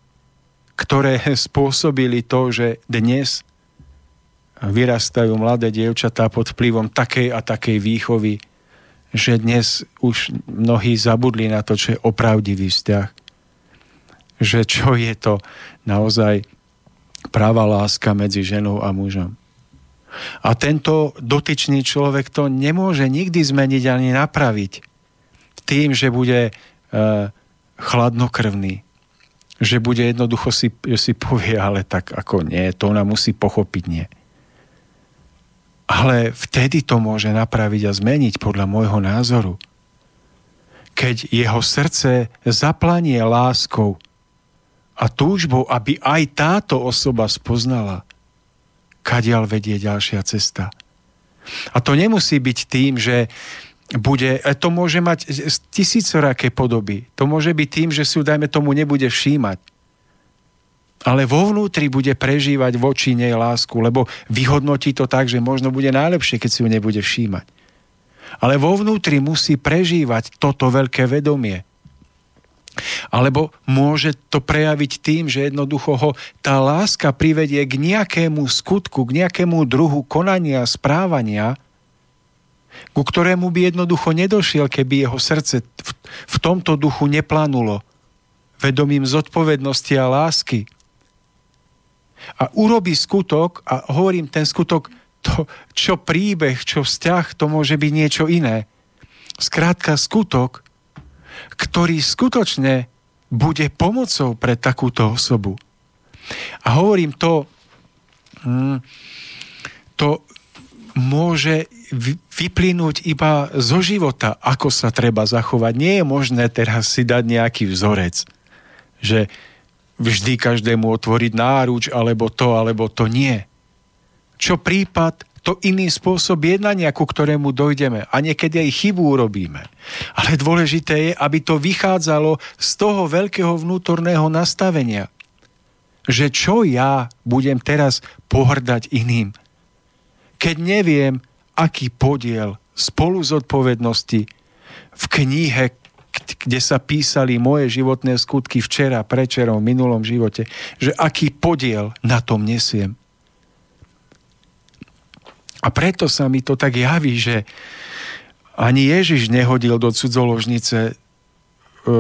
[SPEAKER 2] ktoré spôsobili to, že dnes vyrastajú mladé dievčatá pod vplyvom takej a takej výchovy, že dnes už mnohí zabudli na to, čo je opravdivý vzťah že čo je to naozaj práva láska medzi ženou a mužom. A tento dotyčný človek to nemôže nikdy zmeniť ani napraviť tým, že bude e, chladnokrvný, že bude jednoducho si, že si povie, ale tak ako nie, to ona musí pochopiť, nie. Ale vtedy to môže napraviť a zmeniť podľa môjho názoru. Keď jeho srdce zaplanie láskou, a túžbou, aby aj táto osoba spoznala, kadiaľ vedie ďalšia cesta. A to nemusí byť tým, že bude, to môže mať tisícoraké podoby. To môže byť tým, že si dajme tomu, nebude všímať. Ale vo vnútri bude prežívať voči nej lásku, lebo vyhodnotí to tak, že možno bude najlepšie, keď si ju nebude všímať. Ale vo vnútri musí prežívať toto veľké vedomie. Alebo môže to prejaviť tým, že jednoducho ho tá láska privedie k nejakému skutku, k nejakému druhu konania, správania, ku ktorému by jednoducho nedošiel, keby jeho srdce v, v tomto duchu neplanulo vedomím zodpovednosti a lásky. A urobí skutok, a hovorím ten skutok, to, čo príbeh, čo vzťah, to môže byť niečo iné. Skrátka skutok, ktorý skutočne bude pomocou pre takúto osobu. A hovorím to, mm, to môže vyplynúť iba zo života, ako sa treba zachovať. Nie je možné teraz si dať nejaký vzorec, že vždy každému otvoriť náruč, alebo to, alebo to nie. Čo prípad, to iný spôsob jednania, ku ktorému dojdeme. A niekedy aj chybu urobíme. Ale dôležité je, aby to vychádzalo z toho veľkého vnútorného nastavenia. Že čo ja budem teraz pohrdať iným. Keď neviem, aký podiel spolu zodpovednosti v knihe, kde sa písali moje životné skutky včera, prečerom, v minulom živote, že aký podiel na tom nesiem. A preto sa mi to tak javí, že ani Ježiš nehodil do cudzoložnice e,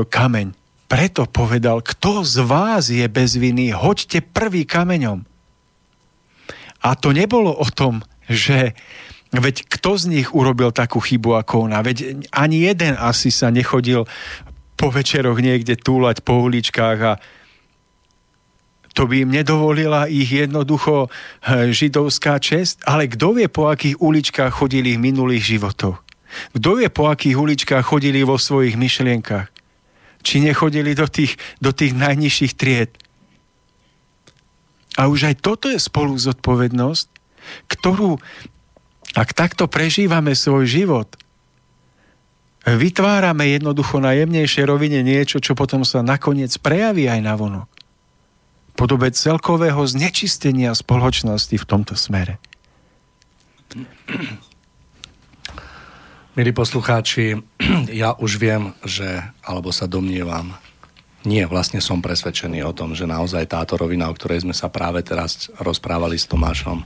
[SPEAKER 2] kameň. Preto povedal, kto z vás je bez viny, hoďte prvý kameňom. A to nebolo o tom, že veď kto z nich urobil takú chybu ako ona? Veď ani jeden asi sa nechodil po večeroch niekde túlať po uličkách a to by im nedovolila ich jednoducho eh, židovská čest, ale kto vie, po akých uličkách chodili v minulých životoch? Kto vie, po akých uličkách chodili vo svojich myšlienkach? Či nechodili do tých, do tých najnižších tried? A už aj toto je spolu zodpovednosť, ktorú, ak takto prežívame svoj život, vytvárame jednoducho na jemnejšej rovine niečo, čo potom sa nakoniec prejaví aj na vonok podobe celkového znečistenia spoločnosti v tomto smere.
[SPEAKER 1] Milí poslucháči, ja už viem, že, alebo sa domnievam, nie, vlastne som presvedčený o tom, že naozaj táto rovina, o ktorej sme sa práve teraz rozprávali s Tomášom,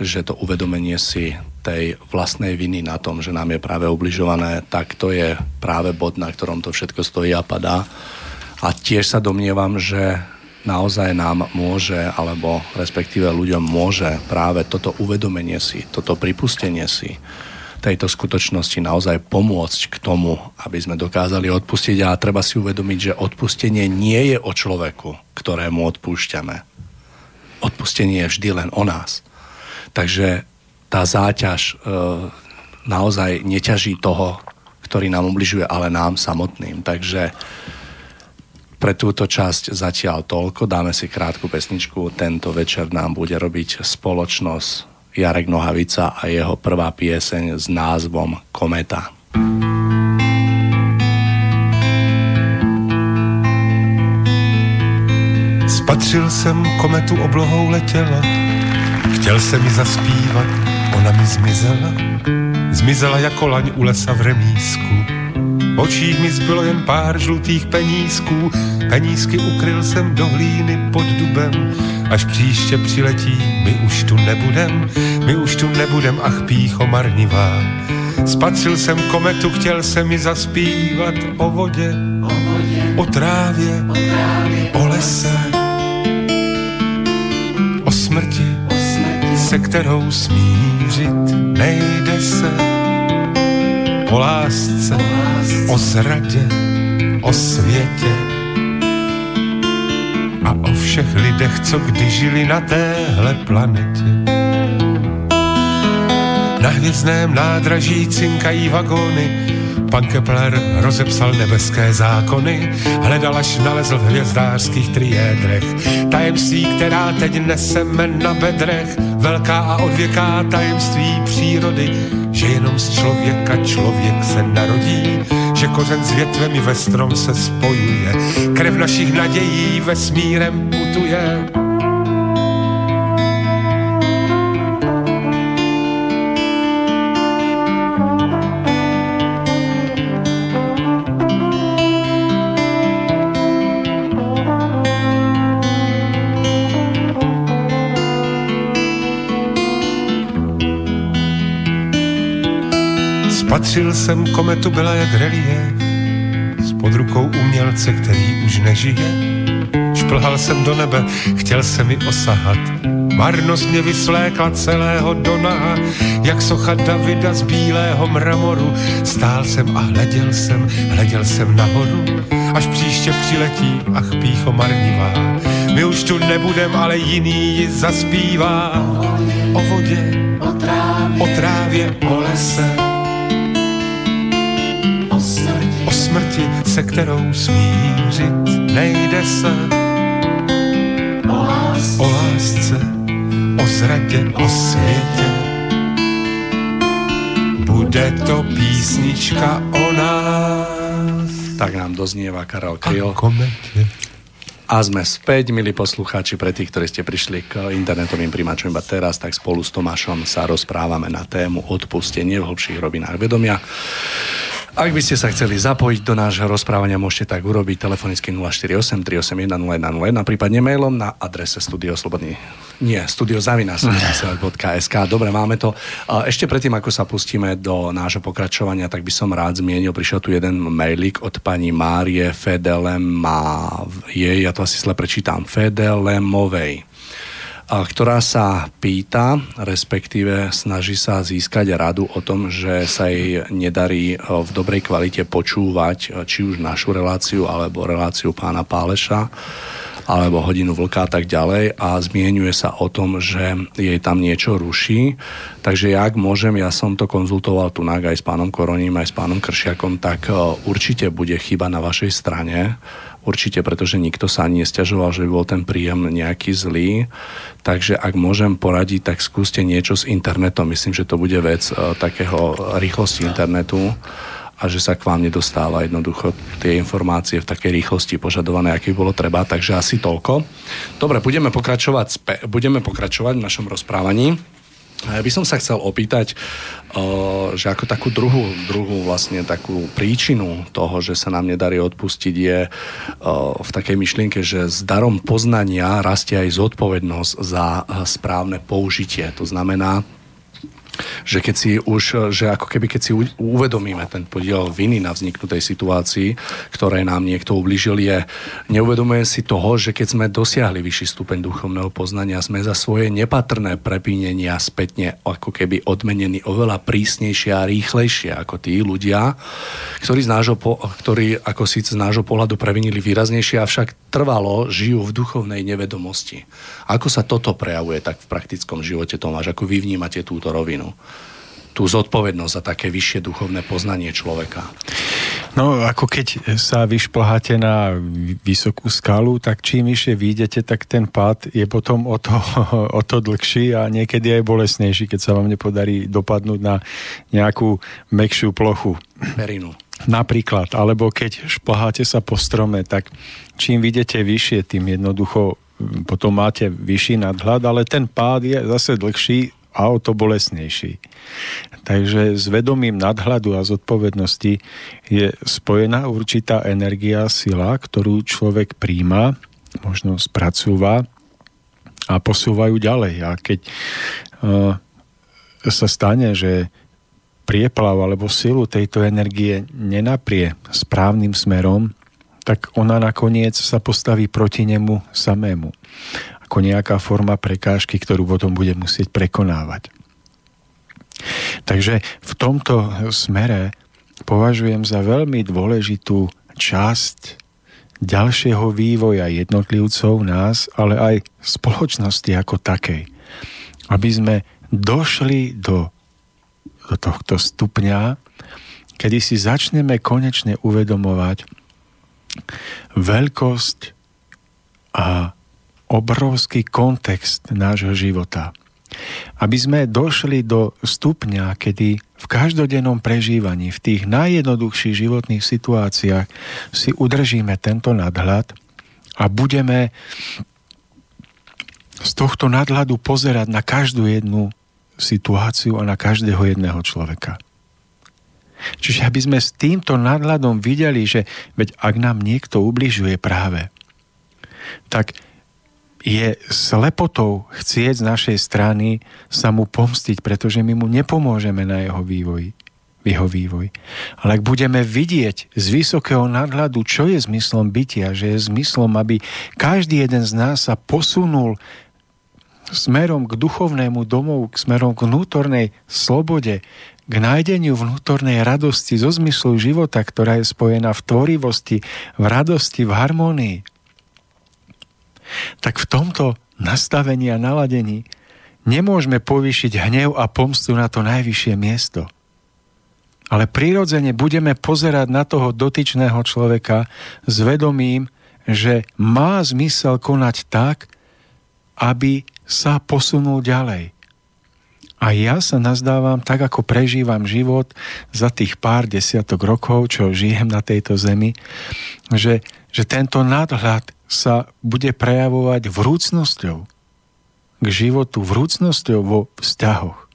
[SPEAKER 1] že to uvedomenie si tej vlastnej viny na tom, že nám je práve ubližované, tak to je práve bod, na ktorom to všetko stojí a padá. A tiež sa domnievam, že naozaj nám môže, alebo respektíve ľuďom môže práve toto uvedomenie si, toto pripustenie si tejto skutočnosti naozaj pomôcť k tomu, aby sme dokázali odpustiť a treba si uvedomiť, že odpustenie nie je o človeku, ktorému odpúšťame. Odpustenie je vždy len o nás. Takže tá záťaž e, naozaj neťaží toho, ktorý nám ubližuje, ale nám samotným. Takže pre túto časť zatiaľ toľko. Dáme si krátku pesničku. Tento večer nám bude robiť spoločnosť Jarek Nohavica a jeho prvá pieseň s názvom Kometa.
[SPEAKER 4] Spatřil jsem kometu oblohou letěla, chtěl jsem mi zaspívat, ona mi zmizela. Zmizela jako laň u lesa v remísku, očích mi zbylo jen pár žlutých penízků, penízky ukryl jsem do hlíny pod dubem, až příště přiletí, my už tu nebudem, my už tu nebudem, ach pícho marnivá. Spatřil jsem kometu, chtěl jsem mi zaspívat o vodě, o, vodě, o trávě, o, trávě, o lese, o smrti, o se kterou smířit nejde se o lásce, o zradě, o světě a o všech lidech, co kdy žili na téhle planetě. Na hvězdném nádraží cinkají vagóny, Pan Kepler rozepsal nebeské zákony, hledal až nalezl v hvězdářských triédrech. Tajemství, která teď neseme na bedrech, velká a odvěká tajemství přírody, že jenom z člověka člověk se narodí, že kořen s větvemi ve strom se spojuje, krev našich nadějí vesmírem putuje. Spatřil jsem kometu, byla jak relief, pod rukou umělce, který už nežije. Šplhal jsem do nebe, chtěl se mi osahat, marnost mě vysvlékla celého do naha, jak socha Davida z bílého mramoru. Stál jsem a hleděl jsem, hleděl jsem nahoru, až příště přiletí, ach pícho marnivá. My už tu nebudem, ale jiný ji zaspívá. O vodě, o trávě, o, trávě, o lese smrti, se kterou smířit nejde se. O lásce, o, lásce, o zradě, o světě. Bude to písnička o nás.
[SPEAKER 1] Tak nám doznieva Karel Kryl. A sme späť, milí poslucháči, pre tých, ktorí ste prišli k internetovým primačom iba teraz, tak spolu s Tomášom sa rozprávame na tému odpustenie v hlbších robinách vedomia. Ak by ste sa chceli zapojiť do nášho rozprávania, môžete tak urobiť telefonicky 048 381 0101, prípadne mailom na adrese Studio Slobodný. Nie, studiozavinas.sk. Dobre, máme to. Ešte predtým, ako sa pustíme do nášho pokračovania, tak by som rád zmienil, prišiel tu jeden mailik od pani Márie Fedelema, jej, ja to asi zle prečítam, Fedelemovej ktorá sa pýta, respektíve snaží sa získať radu o tom, že sa jej nedarí e, v dobrej kvalite počúvať e, či už našu reláciu alebo reláciu pána Páleša alebo hodinu vlka a tak ďalej a zmienuje sa o tom, že jej tam niečo ruší. Takže jak môžem, ja som to konzultoval tu aj s pánom Koroním, aj s pánom Kršiakom, tak e, určite bude chyba na vašej strane Určite, pretože nikto sa ani nestiažoval, že by bol ten príjem nejaký zlý. Takže ak môžem poradiť, tak skúste niečo s internetom. Myslím, že to bude vec uh, takého rýchlosti internetu a že sa k vám nedostáva jednoducho tie informácie v takej rýchlosti požadované, aký bolo treba. Takže asi toľko. Dobre, budeme pokračovať, budeme pokračovať v našom rozprávaní. Ja by som sa chcel opýtať, že ako takú druhú, druhú vlastne takú príčinu toho, že sa nám nedarí odpustiť je v takej myšlienke, že s darom poznania rastie aj zodpovednosť za správne použitie. To znamená, že keď si už, že ako keby keď si uvedomíme ten podiel viny na vzniknutej situácii, ktoré nám niekto ubližil, je, neuvedomuje si toho, že keď sme dosiahli vyšší stupeň duchovného poznania, sme za svoje nepatrné prepínenia spätne ako keby odmenení oveľa prísnejšie a rýchlejšie ako tí ľudia, ktorí, z nášho, ktorí ako síce z nášho pohľadu previnili výraznejšie, avšak trvalo žijú v duchovnej nevedomosti. Ako sa toto prejavuje tak v praktickom živote, Tomáš? Ako vy vnímate túto rovinu? Tú zodpovednosť za také vyššie duchovné poznanie človeka?
[SPEAKER 2] No, ako keď sa vyšplháte na vysokú skalu, tak čím vyššie vyjdete, tak ten pád je potom o to, o to dlhší a niekedy aj bolesnejší, keď sa vám nepodarí dopadnúť na nejakú mekšiu plochu.
[SPEAKER 1] Perinu.
[SPEAKER 2] Napríklad, alebo keď šplháte sa po strome, tak čím vidíte vyššie, tým jednoducho potom máte vyšší nadhľad, ale ten pád je zase dlhší a o to bolesnejší. Takže s vedomím nadhľadu a zodpovednosti je spojená určitá energia, sila, ktorú človek príjma, možno spracúva a posúvajú ďalej. A keď uh, sa stane, že prieplav alebo silu tejto energie nenaprie správnym smerom, tak ona nakoniec sa postaví proti nemu samému. Ako nejaká forma prekážky, ktorú potom bude musieť prekonávať. Takže v tomto smere považujem za veľmi dôležitú časť ďalšieho vývoja jednotlivcov nás, ale aj spoločnosti ako takej. Aby sme došli do, do tohto stupňa, kedy si začneme konečne uvedomovať, veľkosť a obrovský kontext nášho života. Aby sme došli do stupňa, kedy v každodennom prežívaní, v tých najjednoduchších životných situáciách si udržíme tento nadhľad a budeme z tohto nadhľadu pozerať na každú jednu situáciu a na každého jedného človeka. Čiže aby sme s týmto nadhľadom videli, že veď ak nám niekto ubližuje práve, tak je slepotou chcieť z našej strany sa mu pomstiť, pretože my mu nepomôžeme na jeho vývoji v jeho vývoj. Ale ak budeme vidieť z vysokého nadhľadu, čo je zmyslom bytia, že je zmyslom, aby každý jeden z nás sa posunul smerom k duchovnému domovu, k smerom k vnútornej slobode, k nájdeniu vnútornej radosti zo zmyslu života, ktorá je spojená v tvorivosti, v radosti, v harmonii, tak v tomto nastavení a naladení nemôžeme povýšiť hnev a pomstu na to najvyššie miesto. Ale prirodzene budeme pozerať na toho dotyčného človeka s vedomím, že má zmysel konať tak, aby sa posunul ďalej. A ja sa nazdávam, tak ako prežívam život za tých pár desiatok rokov, čo žijem na tejto zemi, že, že tento nadhľad sa bude prejavovať vrúcnosťou k životu, vrúcnosťou vo vzťahoch.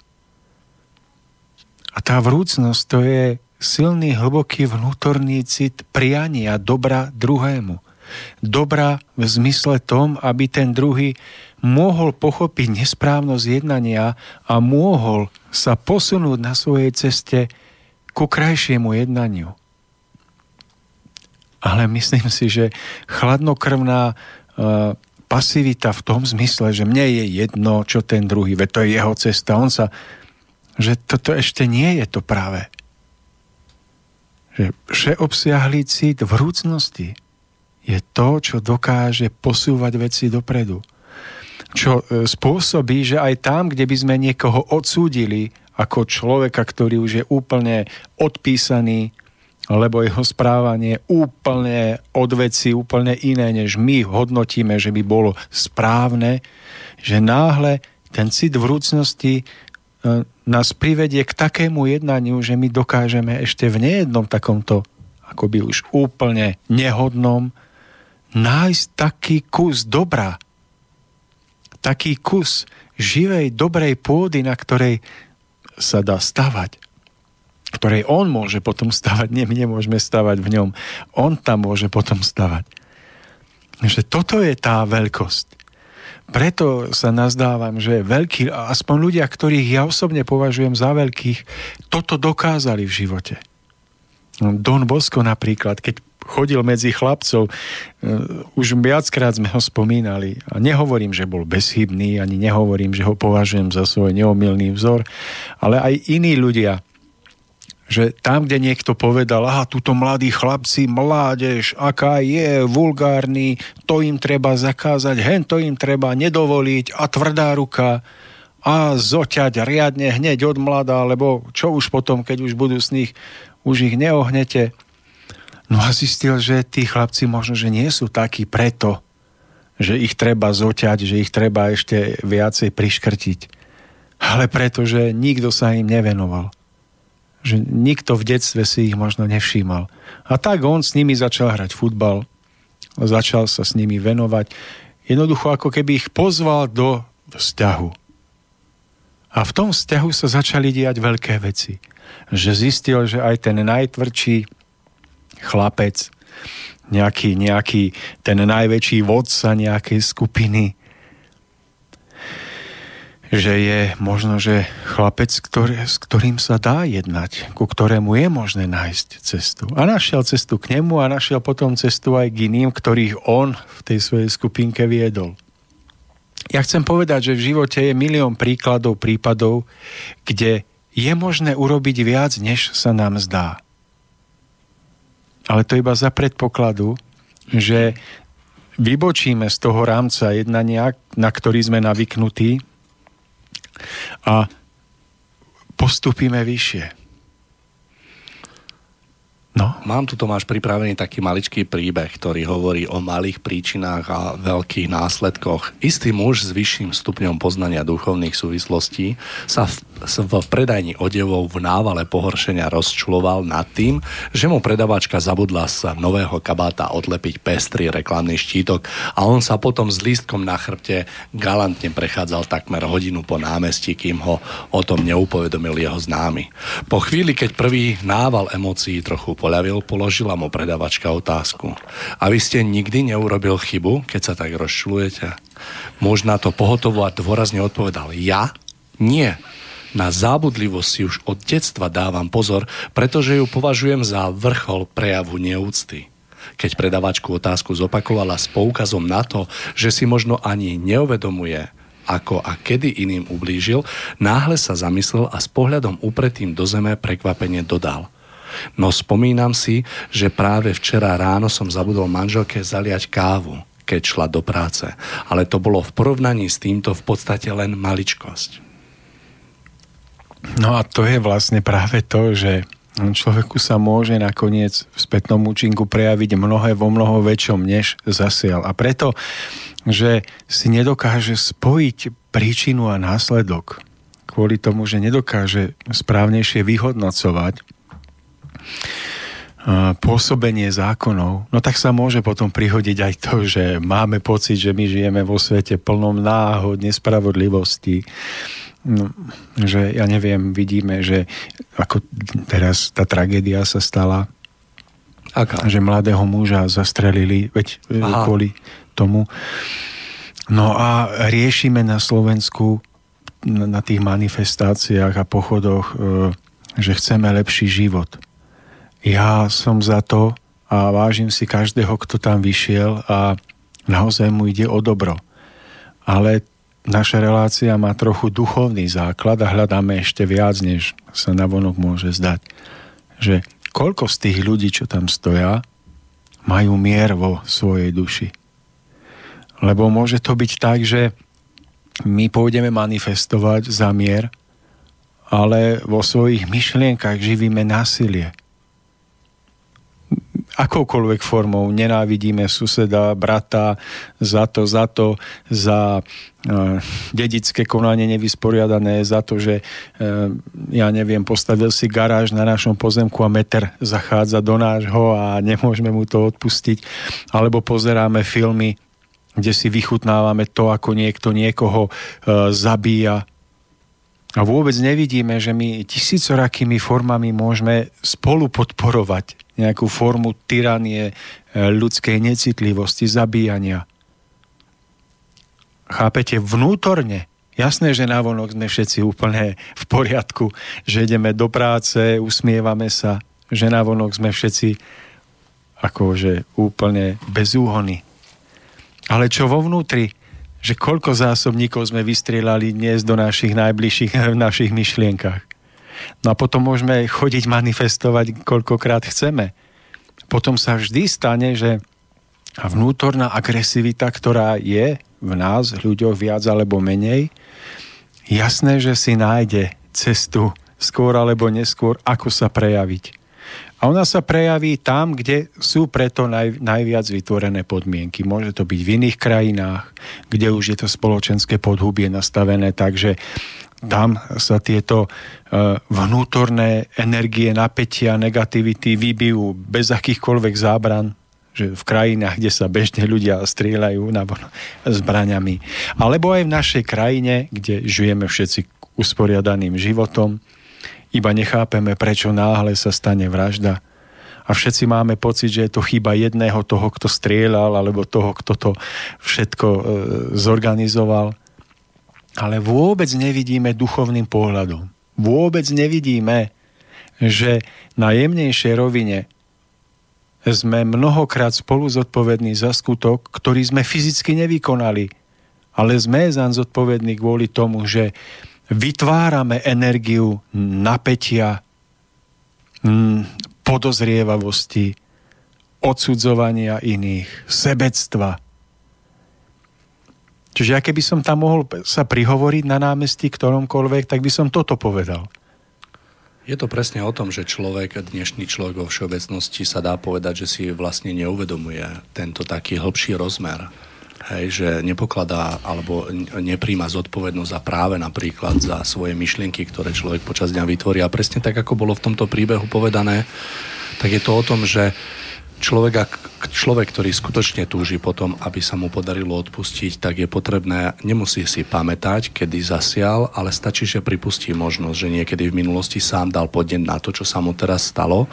[SPEAKER 2] A tá vrúcnosť to je silný, hlboký vnútorný cit priania dobra druhému. Dobra v zmysle tom, aby ten druhý mohol pochopiť nesprávnosť jednania a mohol sa posunúť na svojej ceste ku krajšiemu jednaniu. Ale myslím si, že chladnokrvná uh, pasivita v tom zmysle, že mne je jedno, čo ten druhý, veď to je jeho cesta, on sa, že toto ešte nie je to práve. Že všeobsiahlý cít vrúcnosti je to, čo dokáže posúvať veci dopredu čo e, spôsobí, že aj tam, kde by sme niekoho odsúdili ako človeka, ktorý už je úplne odpísaný, lebo jeho správanie úplne od veci, úplne iné, než my hodnotíme, že by bolo správne, že náhle ten cit vrúcnosti e, nás privedie k takému jednaniu, že my dokážeme ešte v nejednom takomto akoby už úplne nehodnom nájsť taký kus dobra, taký kus živej, dobrej pôdy, na ktorej sa dá stavať ktorej on môže potom stavať, nie, my nemôžeme stavať v ňom. On tam môže potom stavať. Že toto je tá veľkosť. preto sa nazdávam, že veľkí, aspoň ľudia, ktorých ja osobne považujem za veľkých, toto dokázali v živote. Don Bosco napríklad, keď chodil medzi chlapcov, e, už viackrát sme ho spomínali a nehovorím, že bol bezchybný, ani nehovorím, že ho považujem za svoj neomilný vzor, ale aj iní ľudia, že tam, kde niekto povedal, aha, túto mladí chlapci, mládež, aká je, vulgárny, to im treba zakázať, hen to im treba nedovoliť a tvrdá ruka a zoťať riadne hneď od mladá, lebo čo už potom, keď už budú s nich, už ich neohnete. No a zistil, že tí chlapci možno, že nie sú takí preto, že ich treba zoťať, že ich treba ešte viacej priškrtiť, ale preto, že nikto sa im nevenoval že nikto v detstve si ich možno nevšímal. A tak on s nimi začal hrať futbal, začal sa s nimi venovať. Jednoducho ako keby ich pozval do vzťahu. A v tom vzťahu sa začali diať veľké veci. Že zistil, že aj ten najtvrdší chlapec, nejaký, nejaký ten najväčší vodca nejakej skupiny, že je možno, že chlapec, ktorý, s ktorým sa dá jednať, ku ktorému je možné nájsť cestu. A našiel cestu k nemu a našiel potom cestu aj k iným, ktorých on v tej svojej skupinke viedol. Ja chcem povedať, že v živote je milión príkladov, prípadov, kde je možné urobiť viac, než sa nám zdá. Ale to iba za predpokladu, že vybočíme z toho rámca jednania, na ktorý sme navyknutí, a postupíme vyššie.
[SPEAKER 1] No. Mám tu, Tomáš, pripravený taký maličký príbeh, ktorý hovorí o malých príčinách a veľkých následkoch. Istý muž s vyšším stupňom poznania duchovných súvislostí sa v, v predajni odevov v návale pohoršenia rozčuloval nad tým, že mu predavačka zabudla z nového kabáta odlepiť pestrý reklamný štítok a on sa potom s lístkom na chrbte galantne prechádzal takmer hodinu po námestí, kým ho o tom neupovedomil jeho známy. Po chvíli, keď prvý nával emócií trochu poľavil, položila mu predavačka otázku. A vy ste nikdy neurobil chybu, keď sa tak rozčulujete? Muž to pohotovo a dôrazne odpovedal, ja? Nie. Na zábudlivosť si už od detstva dávam pozor, pretože ju považujem za vrchol prejavu neúcty. Keď predavačku otázku zopakovala s poukazom na to, že si možno ani neuvedomuje, ako a kedy iným ublížil, náhle sa zamyslel a s pohľadom upretým do zeme prekvapenie dodal – No spomínam si, že práve včera ráno som zabudol manželke zaliať kávu, keď šla do práce. Ale to bolo v porovnaní s týmto v podstate len maličkosť.
[SPEAKER 2] No a to je vlastne práve to, že človeku sa môže nakoniec v spätnom účinku prejaviť mnohé vo mnoho väčšom, než zasial. A preto, že si nedokáže spojiť príčinu a následok, kvôli tomu, že nedokáže správnejšie vyhodnocovať, pôsobenie zákonov, no tak sa môže potom prihodiť aj to, že máme pocit, že my žijeme vo svete plnom náhod, nespravodlivosti, no, že ja neviem, vidíme, že ako teraz tá tragédia sa stala, Aká? že mladého muža zastrelili, veď e, Aha. kvôli tomu. No a riešime na Slovensku na tých manifestáciách a pochodoch, e, že chceme lepší život ja som za to a vážim si každého, kto tam vyšiel a naozaj mu ide o dobro. Ale naša relácia má trochu duchovný základ a hľadáme ešte viac, než sa navonok môže zdať. Že koľko z tých ľudí, čo tam stoja, majú mier vo svojej duši. Lebo môže to byť tak, že my pôjdeme manifestovať za mier, ale vo svojich myšlienkach živíme násilie akoukoľvek formou nenávidíme suseda, brata za to, za to, za uh, dedické konanie nevysporiadané, za to, že uh, ja neviem, postavil si garáž na našom pozemku a meter zachádza do nášho a nemôžeme mu to odpustiť. Alebo pozeráme filmy, kde si vychutnávame to, ako niekto niekoho uh, zabíja a vôbec nevidíme, že my tisícorakými formami môžeme spolu podporovať nejakú formu tyranie, e, ľudskej necitlivosti, zabíjania. chápete, vnútorne. Jasné, že navonok sme všetci úplne v poriadku, že ideme do práce, usmievame sa, že navonok sme všetci akože úplne bez úhony. Ale čo vo vnútri? Že koľko zásobníkov sme vystrieľali dnes do našich najbližších, v našich myšlienkach. No a potom môžeme chodiť manifestovať, koľkokrát chceme. Potom sa vždy stane, že vnútorná agresivita, ktorá je v nás, ľuďoch viac alebo menej, jasné, že si nájde cestu skôr alebo neskôr, ako sa prejaviť. A ona sa prejaví tam, kde sú preto naj, najviac vytvorené podmienky. Môže to byť v iných krajinách, kde už je to spoločenské podhubie nastavené tak, že tam sa tieto uh, vnútorné energie, napätia, negativity vybijú bez akýchkoľvek zábran, že v krajinách, kde sa bežne ľudia strieľajú zbraňami. Alebo aj v našej krajine, kde žijeme všetci usporiadaným životom, iba nechápeme, prečo náhle sa stane vražda. A všetci máme pocit, že je to chyba jedného toho, kto strieľal, alebo toho, kto to všetko e, zorganizoval. Ale vôbec nevidíme duchovným pohľadom. Vôbec nevidíme, že na jemnejšej rovine sme mnohokrát spolu zodpovední za skutok, ktorý sme fyzicky nevykonali. Ale sme zaň zodpovední kvôli tomu, že vytvárame energiu napätia, mm, podozrievavosti, odsudzovania iných, sebectva. Čiže ja keby som tam mohol sa prihovoriť na námestí ktoromkoľvek, tak by som toto povedal.
[SPEAKER 1] Je to presne o tom, že človek, dnešný človek vo všeobecnosti sa dá povedať, že si vlastne neuvedomuje tento taký hlbší rozmer hej, že nepokladá alebo nepríjma zodpovednosť za práve napríklad za svoje myšlienky, ktoré človek počas dňa vytvorí. A presne tak, ako bolo v tomto príbehu povedané, tak je to o tom, že človek, človek, ktorý skutočne túži potom, aby sa mu podarilo odpustiť, tak je potrebné, nemusí si pamätať, kedy zasial, ale stačí, že pripustí možnosť, že niekedy v minulosti sám dal podnet na to, čo sa mu teraz stalo.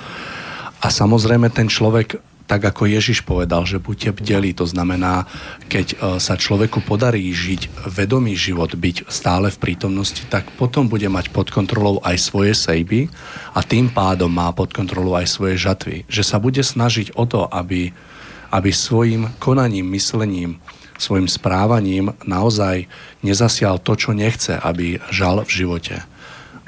[SPEAKER 1] A samozrejme ten človek tak ako Ježiš povedal, že buďte bdeli, to znamená, keď e, sa človeku podarí žiť vedomý život, byť stále v prítomnosti, tak potom bude mať pod kontrolou aj svoje sejby a tým pádom má pod kontrolou aj svoje žatvy. Že sa bude snažiť o to, aby, aby svojim konaním, myslením, svojim správaním naozaj nezasial to, čo nechce, aby žal v živote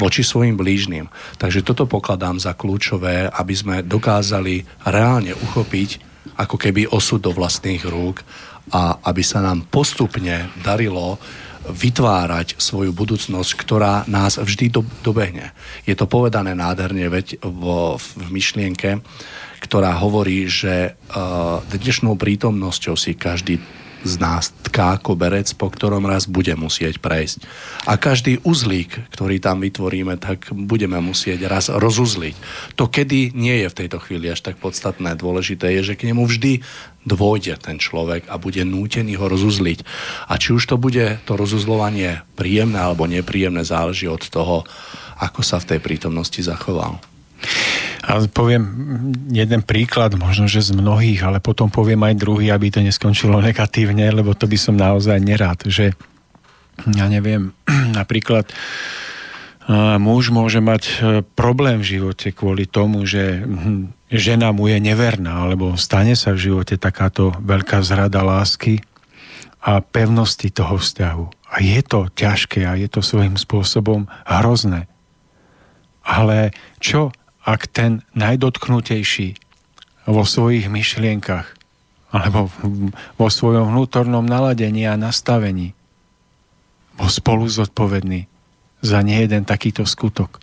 [SPEAKER 1] voči svojim blížnym. Takže toto pokladám za kľúčové, aby sme dokázali reálne uchopiť ako keby osud do vlastných rúk a aby sa nám postupne darilo vytvárať svoju budúcnosť, ktorá nás vždy do, dobehne. Je to povedané nádherne veď vo, v myšlienke, ktorá hovorí, že uh, dnešnou prítomnosťou si každý z nás tká koberec, po ktorom raz bude musieť prejsť. A každý uzlík, ktorý tam vytvoríme, tak budeme musieť raz rozuzliť. To, kedy nie je v tejto chvíli až tak podstatné, dôležité je, že k nemu vždy dôjde ten človek a bude nútený ho rozuzliť. A či už to bude to rozuzlovanie príjemné alebo nepríjemné, záleží od toho, ako sa v tej prítomnosti zachoval.
[SPEAKER 2] A poviem jeden príklad, možno, že z mnohých, ale potom poviem aj druhý, aby to neskončilo negatívne, lebo to by som naozaj nerád, že ja neviem, napríklad muž môže mať e, problém v živote kvôli tomu, že hm, žena mu je neverná, alebo stane sa v živote takáto veľká zrada lásky a pevnosti toho vzťahu. A je to ťažké a je to svojím spôsobom hrozné. Ale čo ak ten najdotknutejší vo svojich myšlienkach alebo vo svojom vnútornom naladení a nastavení bol spolu zodpovedný za nejeden takýto skutok.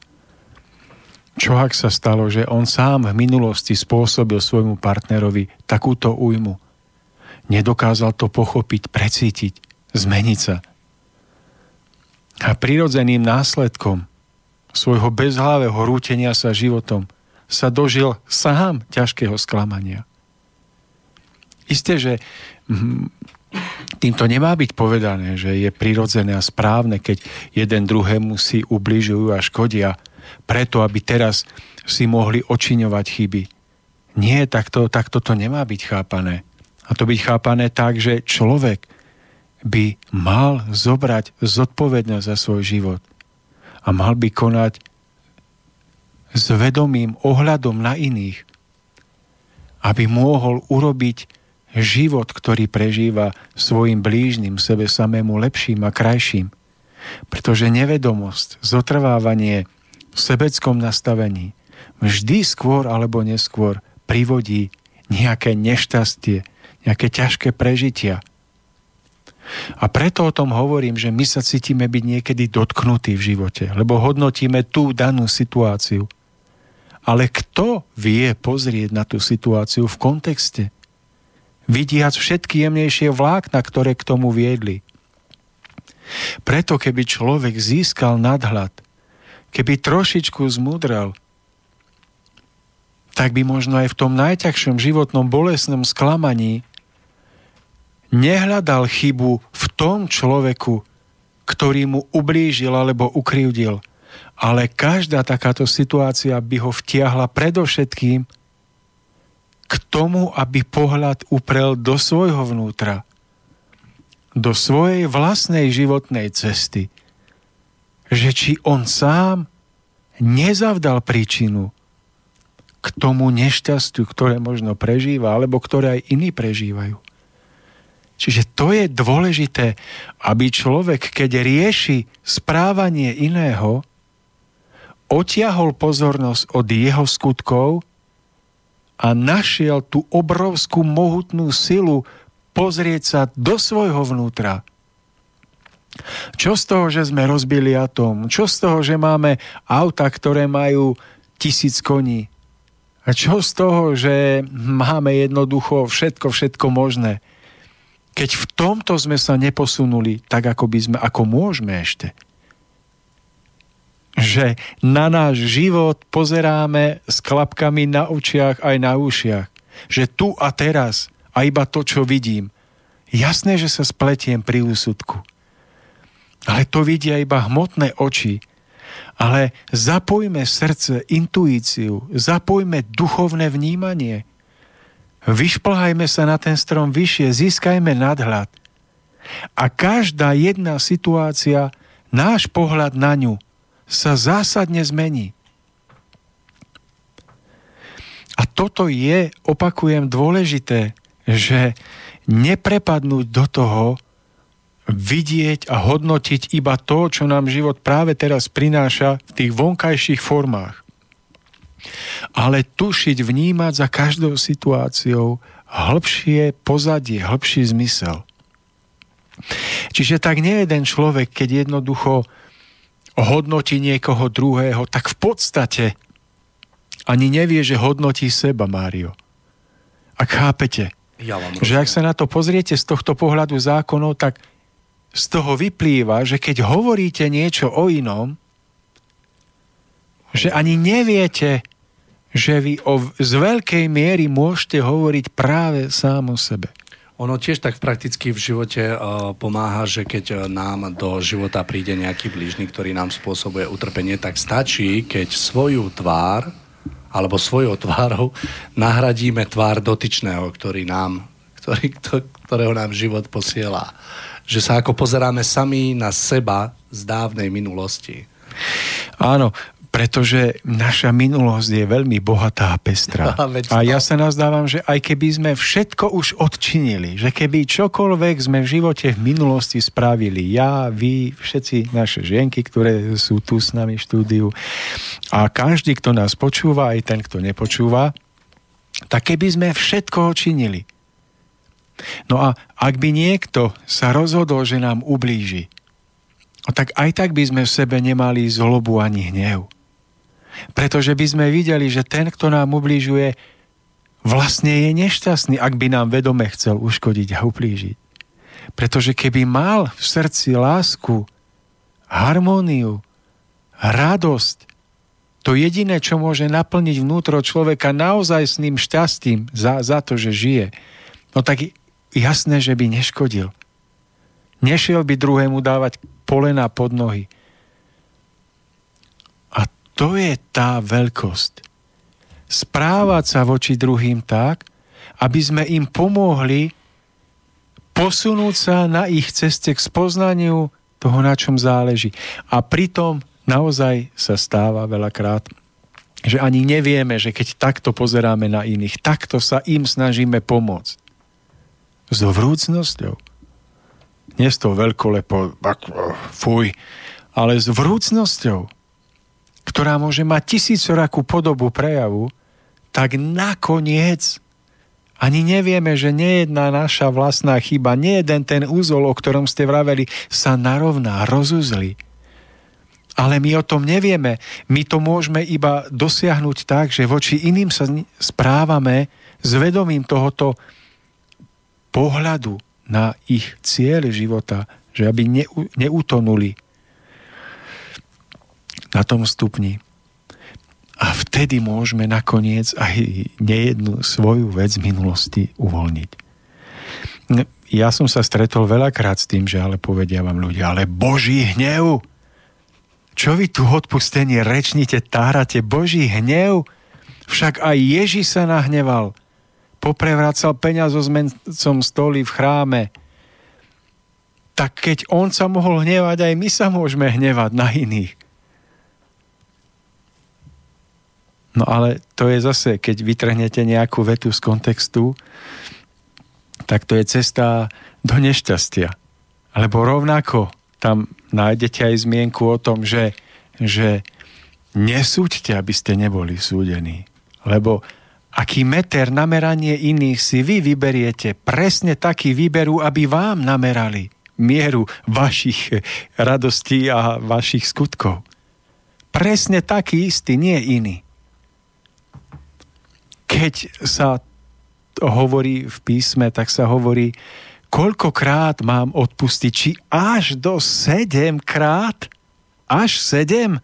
[SPEAKER 2] Čo ak sa stalo, že on sám v minulosti spôsobil svojmu partnerovi takúto újmu? Nedokázal to pochopiť, precítiť, zmeniť sa. A prirodzeným následkom svojho bezhlavého rútenia sa životom sa dožil sám ťažkého sklamania. Isté, že hm, týmto nemá byť povedané, že je prirodzené a správne, keď jeden druhému si ubližujú a škodia, preto aby teraz si mohli očiňovať chyby. Nie, takto, takto to nemá byť chápané. A to byť chápané tak, že človek by mal zobrať zodpovednosť za svoj život a mal by konať s vedomým ohľadom na iných, aby mohol urobiť život, ktorý prežíva svojim blížnym, sebe samému lepším a krajším. Pretože nevedomosť, zotrvávanie v sebeckom nastavení vždy skôr alebo neskôr privodí nejaké nešťastie, nejaké ťažké prežitia. A preto o tom hovorím, že my sa cítime byť niekedy dotknutí v živote, lebo hodnotíme tú danú situáciu. Ale kto vie pozrieť na tú situáciu v kontexte? Vidiac všetky jemnejšie vlákna, ktoré k tomu viedli. Preto keby človek získal nadhľad, keby trošičku zmudrel, tak by možno aj v tom najťažšom životnom bolesnom sklamaní nehľadal chybu v tom človeku, ktorý mu ublížil alebo ukryvdil, ale každá takáto situácia by ho vtiahla predovšetkým k tomu, aby pohľad uprel do svojho vnútra, do svojej vlastnej životnej cesty. Že či on sám nezavdal príčinu k tomu nešťastiu, ktoré možno prežíva, alebo ktoré aj iní prežívajú. Čiže to je dôležité, aby človek, keď rieši správanie iného, otiahol pozornosť od jeho skutkov a našiel tú obrovskú mohutnú silu pozrieť sa do svojho vnútra. Čo z toho, že sme rozbili atóm? Čo z toho, že máme auta, ktoré majú tisíc koní? A čo z toho, že máme jednoducho všetko, všetko možné? Keď v tomto sme sa neposunuli tak, ako by sme, ako môžeme ešte že na náš život pozeráme s klapkami na očiach aj na ušiach. Že tu a teraz a iba to, čo vidím. Jasné, že sa spletiem pri úsudku. Ale to vidia iba hmotné oči. Ale zapojme srdce, intuíciu, zapojme duchovné vnímanie. Vyšplhajme sa na ten strom vyššie, získajme nadhľad. A každá jedna situácia, náš pohľad na ňu sa zásadne zmení. A toto je, opakujem, dôležité, že neprepadnúť do toho, vidieť a hodnotiť iba to, čo nám život práve teraz prináša v tých vonkajších formách. Ale tušiť, vnímať za každou situáciou hĺbšie pozadie, hĺbší zmysel. Čiže tak nie jeden človek, keď jednoducho hodnotí niekoho druhého, tak v podstate ani nevie, že hodnotí seba, Mário. Ak chápete, ja vám že ak sa na to pozriete z tohto pohľadu zákonov, tak z toho vyplýva, že keď hovoríte niečo o inom, že ani neviete, že vy o, z veľkej miery môžete hovoriť práve sám o sebe.
[SPEAKER 1] Ono tiež tak prakticky v živote uh, pomáha, že keď uh, nám do života príde nejaký blížny, ktorý nám spôsobuje utrpenie, tak stačí, keď svoju tvár alebo svojou tvárou nahradíme tvár dotyčného, ktorý nám, ktorý, ktorého nám život posiela. Že sa ako pozeráme sami na seba z dávnej minulosti.
[SPEAKER 2] Áno, pretože naša minulosť je veľmi bohatá a pestrá. A ja sa nazdávam, že aj keby sme všetko už odčinili, že keby čokoľvek sme v živote v minulosti spravili, ja, vy, všetci naše žienky, ktoré sú tu s nami v štúdiu a každý, kto nás počúva, aj ten, kto nepočúva, tak keby sme všetko odčinili. No a ak by niekto sa rozhodol, že nám ublíži, no tak aj tak by sme v sebe nemali zlobu ani hnev. Pretože by sme videli, že ten, kto nám ubližuje, vlastne je nešťastný, ak by nám vedome chcel uškodiť a uplížiť. Pretože keby mal v srdci lásku, harmóniu, radosť, to jediné, čo môže naplniť vnútro človeka naozaj s ním šťastím za, za to, že žije, no tak jasné, že by neškodil. Nešiel by druhému dávať polena pod nohy to je tá veľkosť. Správať sa voči druhým tak, aby sme im pomohli posunúť sa na ich ceste k spoznaniu toho, na čom záleží. A pritom naozaj sa stáva veľakrát, že ani nevieme, že keď takto pozeráme na iných, takto sa im snažíme pomôcť. S vrúcnosťou. Nie s tou veľkolepo, fuj, ale s vrúcnosťou, ktorá môže mať tisícorakú podobu prejavu, tak nakoniec ani nevieme, že nejedná naša vlastná chyba, nie jeden ten úzol, o ktorom ste vraveli, sa narovná, rozuzli. Ale my o tom nevieme. My to môžeme iba dosiahnuť tak, že voči iným sa správame s vedomím tohoto pohľadu na ich cieľ života, že aby neutonuli na tom stupni. A vtedy môžeme nakoniec aj nejednu svoju vec z minulosti uvoľniť. Ja som sa stretol veľakrát s tým, že ale povedia vám ľudia, ale Boží hnev! Čo vy tu odpustenie rečnite, tárate? Boží hnev? Však aj Ježi sa nahneval. Poprevracal peňazo s mencom stoli v chráme. Tak keď on sa mohol hnevať, aj my sa môžeme hnevať na iných. No ale to je zase, keď vytrhnete nejakú vetu z kontextu, tak to je cesta do nešťastia. Alebo rovnako tam nájdete aj zmienku o tom, že, že nesúďte, aby ste neboli súdení. Lebo aký meter nameranie iných si vy vyberiete, presne taký výberu, aby vám namerali mieru vašich radostí a vašich skutkov. Presne taký istý, nie iný keď sa hovorí v písme, tak sa hovorí, koľkokrát mám odpustiť, či až do sedem krát? Až sedem?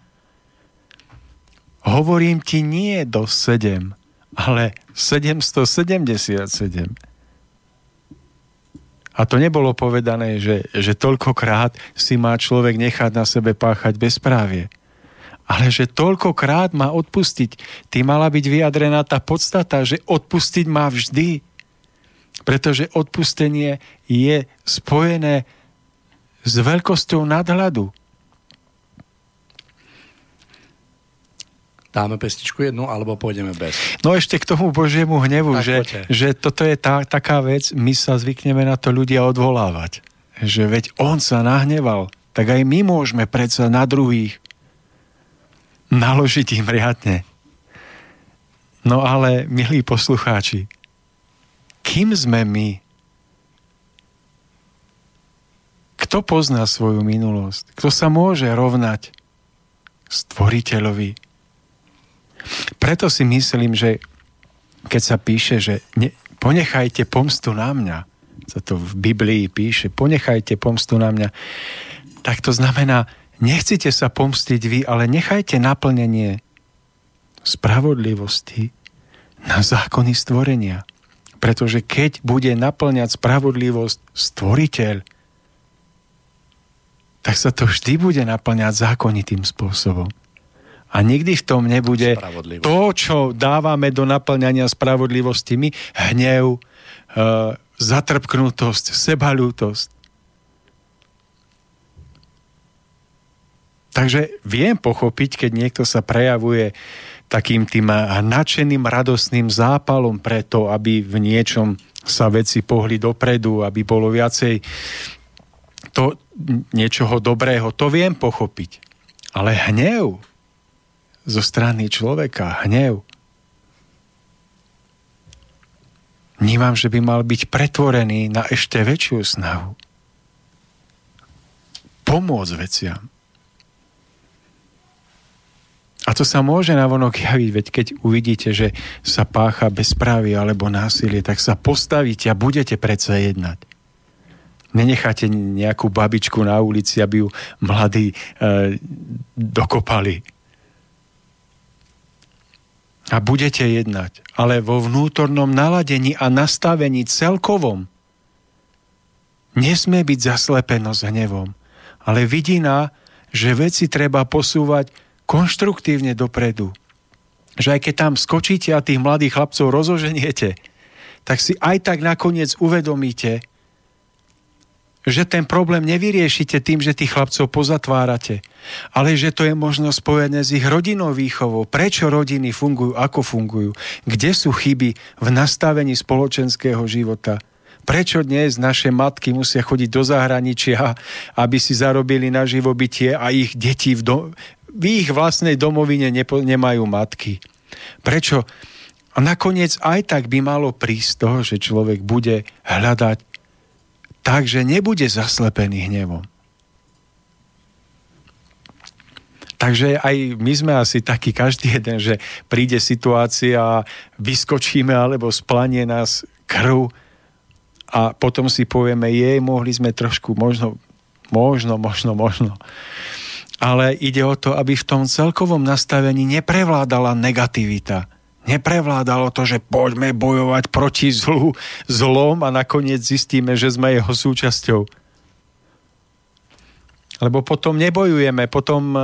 [SPEAKER 2] Hovorím ti nie do sedem, ale 777. A to nebolo povedané, že, že toľkokrát si má človek nechať na sebe páchať bezprávie ale že toľkokrát má odpustiť. Ty mala byť vyjadrená tá podstata, že odpustiť má vždy. Pretože odpustenie je spojené s veľkosťou nadhľadu.
[SPEAKER 1] Dáme pestičku jednu, alebo pôjdeme bez?
[SPEAKER 2] No ešte k tomu Božiemu hnevu, že, že toto je tá, taká vec, my sa zvykneme na to ľudia odvolávať. Že veď on sa nahneval, tak aj my môžeme predsa na druhých naložiť im riadne. No ale, milí poslucháči, kým sme my? Kto pozná svoju minulosť? Kto sa môže rovnať stvoriteľovi? Preto si myslím, že keď sa píše, že ne, ponechajte pomstu na mňa, sa to v Biblii píše, ponechajte pomstu na mňa, tak to znamená, Nechcite sa pomstiť vy, ale nechajte naplnenie spravodlivosti na zákony stvorenia. Pretože keď bude naplňať spravodlivosť stvoriteľ, tak sa to vždy bude naplňať zákonitým spôsobom. A nikdy v tom nebude to, čo dávame do naplňania spravodlivosti my, hnev, e, zatrpknutosť, sebalútosť. Takže viem pochopiť, keď niekto sa prejavuje takým tým nadšeným, radostným zápalom preto, aby v niečom sa veci pohli dopredu, aby bolo viacej to niečoho dobrého, to viem pochopiť. Ale hnev zo strany človeka, hnev, vnímam, že by mal byť pretvorený na ešte väčšiu snahu. Pomôcť veciam. A to sa môže navonok javiť, veď keď uvidíte, že sa pácha bezprávy alebo násilie, tak sa postavíte a budete predsa jednať. Nenecháte nejakú babičku na ulici, aby ju mladí e, dokopali. A budete jednať, ale vo vnútornom naladení a nastavení celkovom. Nesmie byť zaslepeno s hnevom, ale vidina, že veci treba posúvať konštruktívne dopredu. Že aj keď tam skočíte a tých mladých chlapcov rozoženiete, tak si aj tak nakoniec uvedomíte, že ten problém nevyriešite tým, že tých chlapcov pozatvárate, ale že to je možno spojené s ich rodinou výchovou. Prečo rodiny fungujú, ako fungujú, kde sú chyby v nastavení spoločenského života. Prečo dnes naše matky musia chodiť do zahraničia, aby si zarobili na živobytie a ich deti v, do, v ich vlastnej domovine nepo, nemajú matky? Prečo? A nakoniec aj tak by malo prísť toho, že človek bude hľadať takže nebude zaslepený hnevom. Takže aj my sme asi takí každý jeden, že príde situácia, vyskočíme alebo splanie nás krv a potom si povieme, jej, mohli sme trošku, možno, možno, možno, možno. Ale ide o to, aby v tom celkovom nastavení neprevládala negativita Neprevládalo to, že poďme bojovať proti zlu, zlom a nakoniec zistíme, že sme jeho súčasťou. Lebo potom nebojujeme, potom e,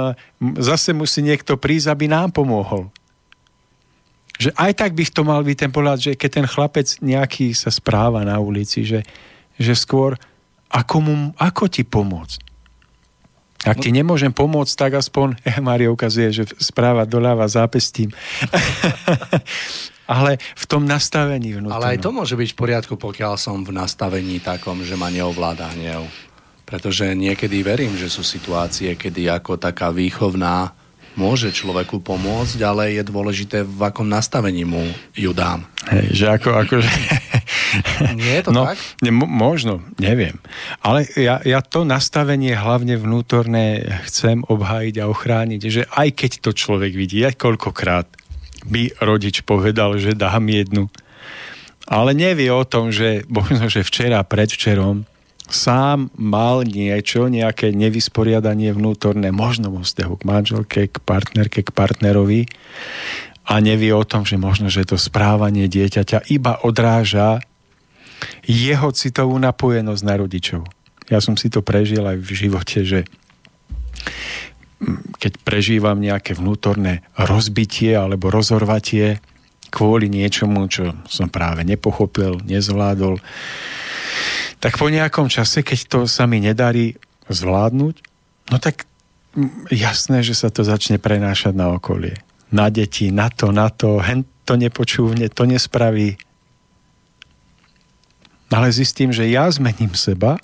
[SPEAKER 2] zase musí niekto prísť, aby nám pomohol. Že aj tak by to mal byť ten pohľad, že keď ten chlapec nejaký sa správa na ulici, že, že skôr ako, mu, ako ti pomôcť? Ak ti nemôžem pomôcť, tak aspoň, eh, Mário ukazuje, že správa doľava zápestím. Ale v tom nastavení vnútornom.
[SPEAKER 1] Ale aj to môže byť v poriadku, pokiaľ som v nastavení takom, že ma neovláda hnev. Pretože niekedy verím, že sú situácie, kedy ako taká výchovná môže človeku pomôcť, ale je dôležité, v akom nastavení mu ju dám.
[SPEAKER 2] Hej, že ako, ako že...
[SPEAKER 1] Nie je to
[SPEAKER 2] no,
[SPEAKER 1] tak?
[SPEAKER 2] Ne, možno, neviem. Ale ja, ja to nastavenie hlavne vnútorné chcem obhájiť a ochrániť, že aj keď to človek vidí, aj koľkokrát by rodič povedal, že dám jednu, ale nevie o tom, že možno, že včera, predvčerom sám mal niečo, nejaké nevysporiadanie vnútorné, možno vo vzťahu k manželke, k partnerke, k partnerovi a nevie o tom, že možno, že to správanie dieťaťa iba odráža jeho citovú napojenosť na rodičov. Ja som si to prežil aj v živote, že keď prežívam nejaké vnútorné rozbitie alebo rozorvatie kvôli niečomu, čo som práve nepochopil, nezvládol, tak po nejakom čase, keď to sa mi nedarí zvládnuť, no tak jasné, že sa to začne prenášať na okolie. Na deti, na to, na to, hen to nepočúvne, to nespraví. Ale zistím, že ja zmením seba,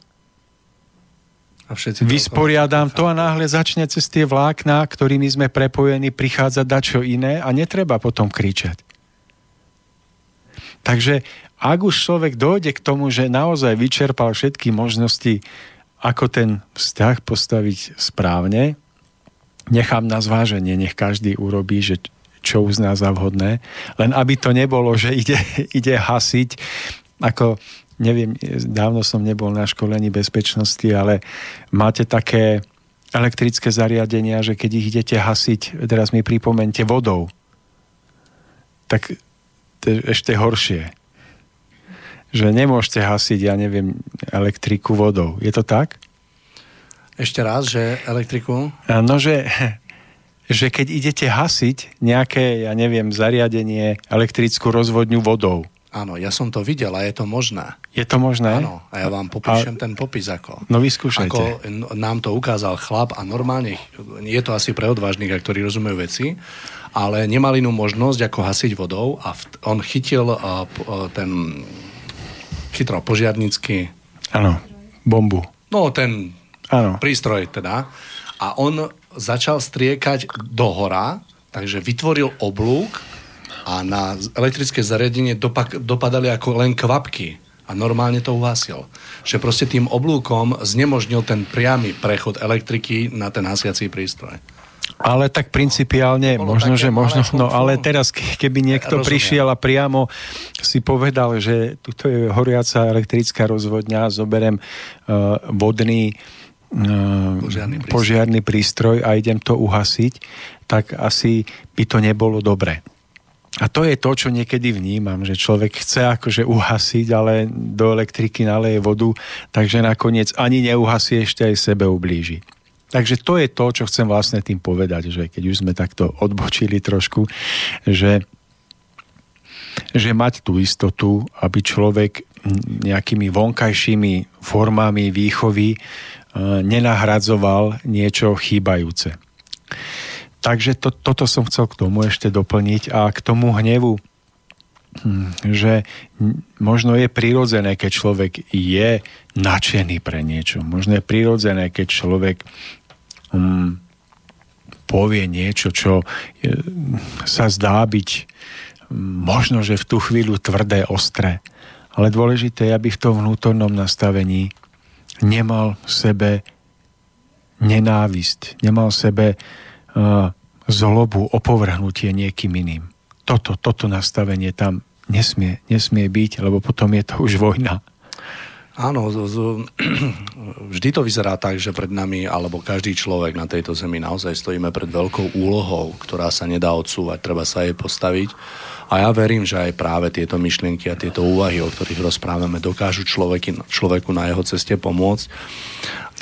[SPEAKER 2] a všetci vysporiadam to a náhle začne cez tie vlákna, ktorými sme prepojení, prichádzať dačo iné a netreba potom kričať. Takže ak už človek dojde k tomu, že naozaj vyčerpal všetky možnosti, ako ten vzťah postaviť správne, nechám na zváženie, nech každý urobí, že čo uzná za vhodné, len aby to nebolo, že ide, ide hasiť, ako neviem, dávno som nebol na školení bezpečnosti, ale máte také elektrické zariadenia, že keď ich idete hasiť, teraz mi pripomente, vodou, tak to je ešte horšie že nemôžete hasiť, ja neviem, elektriku vodou. Je to tak?
[SPEAKER 1] Ešte raz, že elektriku?
[SPEAKER 2] No, že, že keď idete hasiť nejaké, ja neviem, zariadenie, elektrickú rozvodňu vodou.
[SPEAKER 1] Áno, ja som to videl a je to možné.
[SPEAKER 2] Je to možné?
[SPEAKER 1] Áno, a ja vám popíšem a... ten popis ako.
[SPEAKER 2] No vyskúšajte.
[SPEAKER 1] Ako nám to ukázal chlap a normálne, je to asi pre odvážnych, ktorí rozumejú veci, ale nemali inú možnosť ako hasiť vodou a on chytil uh, ten chytral požiarnícky.
[SPEAKER 2] Áno, bombu.
[SPEAKER 1] No, ten ano. prístroj teda. A on začal striekať do hora, takže vytvoril oblúk a na elektrické zariadenie dopak- dopadali ako len kvapky a normálne to uhasil. Že proste tým oblúkom znemožnil ten priamy prechod elektriky na ten hasiací prístroj.
[SPEAKER 2] Ale tak principiálne, no, možno, že možno, no ale teraz, keby niekto Rozumiem. prišiel a priamo si povedal, že tuto je horiaca elektrická rozvodňa, zoberem uh, vodný uh, požiarný, prístroj. požiarný prístroj a idem to uhasiť, tak asi by to nebolo dobre. A to je to, čo niekedy vnímam, že človek chce akože uhasiť, ale do elektriky naleje vodu, takže nakoniec ani neuhasí, ešte aj sebe ublíži. Takže to je to, čo chcem vlastne tým povedať, že keď už sme takto odbočili trošku, že, že mať tú istotu, aby človek nejakými vonkajšími formami výchovy nenahradzoval niečo chýbajúce. Takže to, toto som chcel k tomu ešte doplniť a k tomu hnevu, hm, že možno je prirodzené, keď človek je nadšený pre niečo. Možno je prirodzené, keď človek hm, povie niečo, čo sa zdá byť hm, možno, že v tú chvíľu tvrdé, ostré. Ale dôležité je, aby v tom vnútornom nastavení nemal v sebe nenávisť, nemal v sebe uh, zlobu, opovrhnutie niekým iným. Toto, toto nastavenie tam nesmie, nesmie byť, lebo potom je to už vojna.
[SPEAKER 1] Áno, z, z, vždy to vyzerá tak, že pred nami, alebo každý človek na tejto zemi naozaj stojíme pred veľkou úlohou, ktorá sa nedá odsúvať, treba sa jej postaviť a ja verím, že aj práve tieto myšlienky a tieto úvahy, o ktorých rozprávame, dokážu človeky, človeku na jeho ceste pomôcť.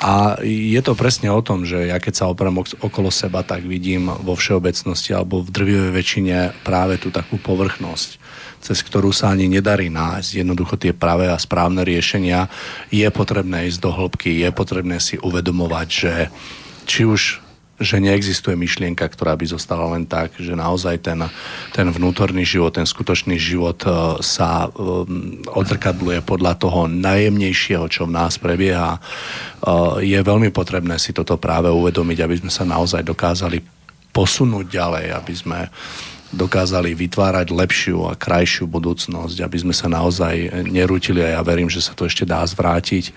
[SPEAKER 1] A je to presne o tom, že ja keď sa oprem okolo seba, tak vidím vo všeobecnosti alebo v drvivej väčšine práve tú takú povrchnosť cez ktorú sa ani nedarí nájsť. Jednoducho tie pravé a správne riešenia, je potrebné ísť do hĺbky, je potrebné si uvedomovať, že či už že neexistuje myšlienka, ktorá by zostala len tak, že naozaj ten, ten vnútorný život, ten skutočný život e, sa um, odrkadluje podľa toho najjemnejšieho, čo v nás prebieha. E, je veľmi potrebné si toto práve uvedomiť, aby sme sa naozaj dokázali posunúť ďalej, aby sme dokázali vytvárať lepšiu a krajšiu budúcnosť, aby sme sa naozaj nerútili a ja verím, že sa to ešte dá zvrátiť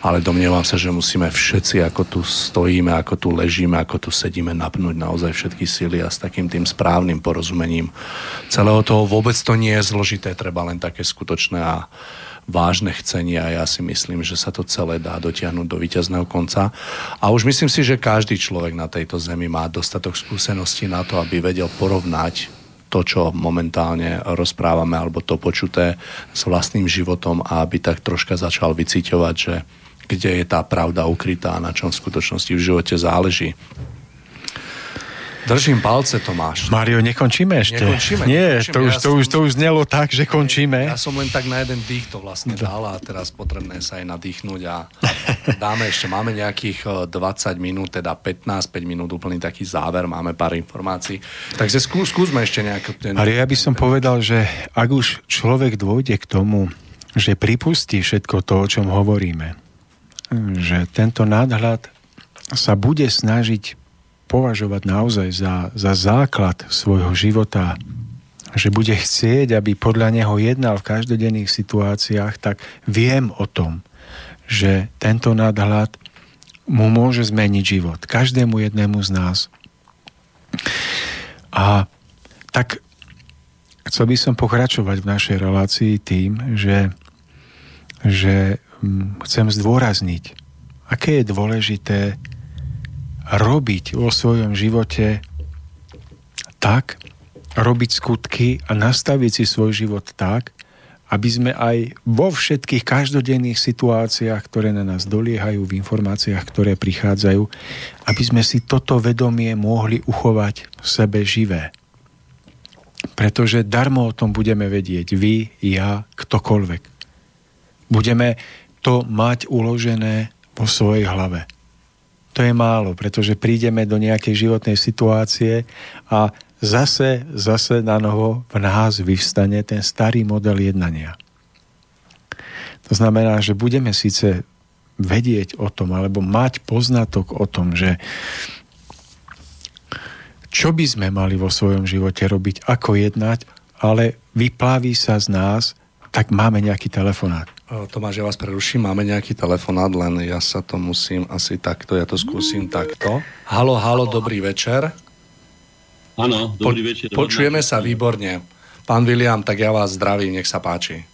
[SPEAKER 1] ale domnievam sa, že musíme všetci, ako tu stojíme, ako tu ležíme, ako tu sedíme, napnúť naozaj všetky síly a s takým tým správnym porozumením celého toho vôbec to nie je zložité, treba len také skutočné a vážne chcenie a ja si myslím, že sa to celé dá dotiahnuť do víťazného konca. A už myslím si, že každý človek na tejto zemi má dostatok skúseností na to, aby vedel porovnať to, čo momentálne rozprávame, alebo to počuté s vlastným životom a aby tak troška začal vyciťovať, že kde je tá pravda ukrytá, na čom v skutočnosti v živote záleží. Držím palce, Tomáš.
[SPEAKER 2] Mario, nekončíme ešte?
[SPEAKER 1] Nekončíme.
[SPEAKER 2] Nie,
[SPEAKER 1] nekončíme.
[SPEAKER 2] to, už,
[SPEAKER 1] ja
[SPEAKER 2] to, už, to už znelo tak, že končíme.
[SPEAKER 1] Ja som len tak na jeden dých to vlastne dal a teraz potrebné sa aj nadýchnuť a dáme ešte, máme nejakých 20 eh, minút, teda 15, 5 minút, úplný taký záver, máme pár informácií. Takže skú, skúsme ešte nejak... Ten,
[SPEAKER 2] Ale ja by som povedal, že ak už človek dôjde k tomu, že pripustí všetko to, o čom hovoríme, že tento nadhľad sa bude snažiť považovať naozaj za, za základ svojho života, že bude chcieť, aby podľa neho jednal v každodenných situáciách, tak viem o tom, že tento nadhľad mu môže zmeniť život. Každému jednému z nás. A tak chcel by som pokračovať v našej relácii tým, že, že chcem zdôrazniť, aké je dôležité robiť vo svojom živote tak, robiť skutky a nastaviť si svoj život tak, aby sme aj vo všetkých každodenných situáciách, ktoré na nás doliehajú, v informáciách, ktoré prichádzajú, aby sme si toto vedomie mohli uchovať v sebe živé. Pretože darmo o tom budeme vedieť vy, ja, ktokoľvek. Budeme to mať uložené vo svojej hlave. To je málo, pretože prídeme do nejakej životnej situácie a zase, zase na novo v nás vyvstane ten starý model jednania. To znamená, že budeme síce vedieť o tom, alebo mať poznatok o tom, že čo by sme mali vo svojom živote robiť, ako jednať, ale vyplaví sa z nás, tak máme nejaký telefonát.
[SPEAKER 1] Tomáš, ja vás preruším, máme nejaký telefonát, len ja sa to musím asi takto, ja to skúsim takto. Halo, halo, dobrý večer.
[SPEAKER 5] Áno, dobrý večer.
[SPEAKER 1] Po, počujeme sa výborne. Pán William, tak ja vás zdravím, nech sa páči.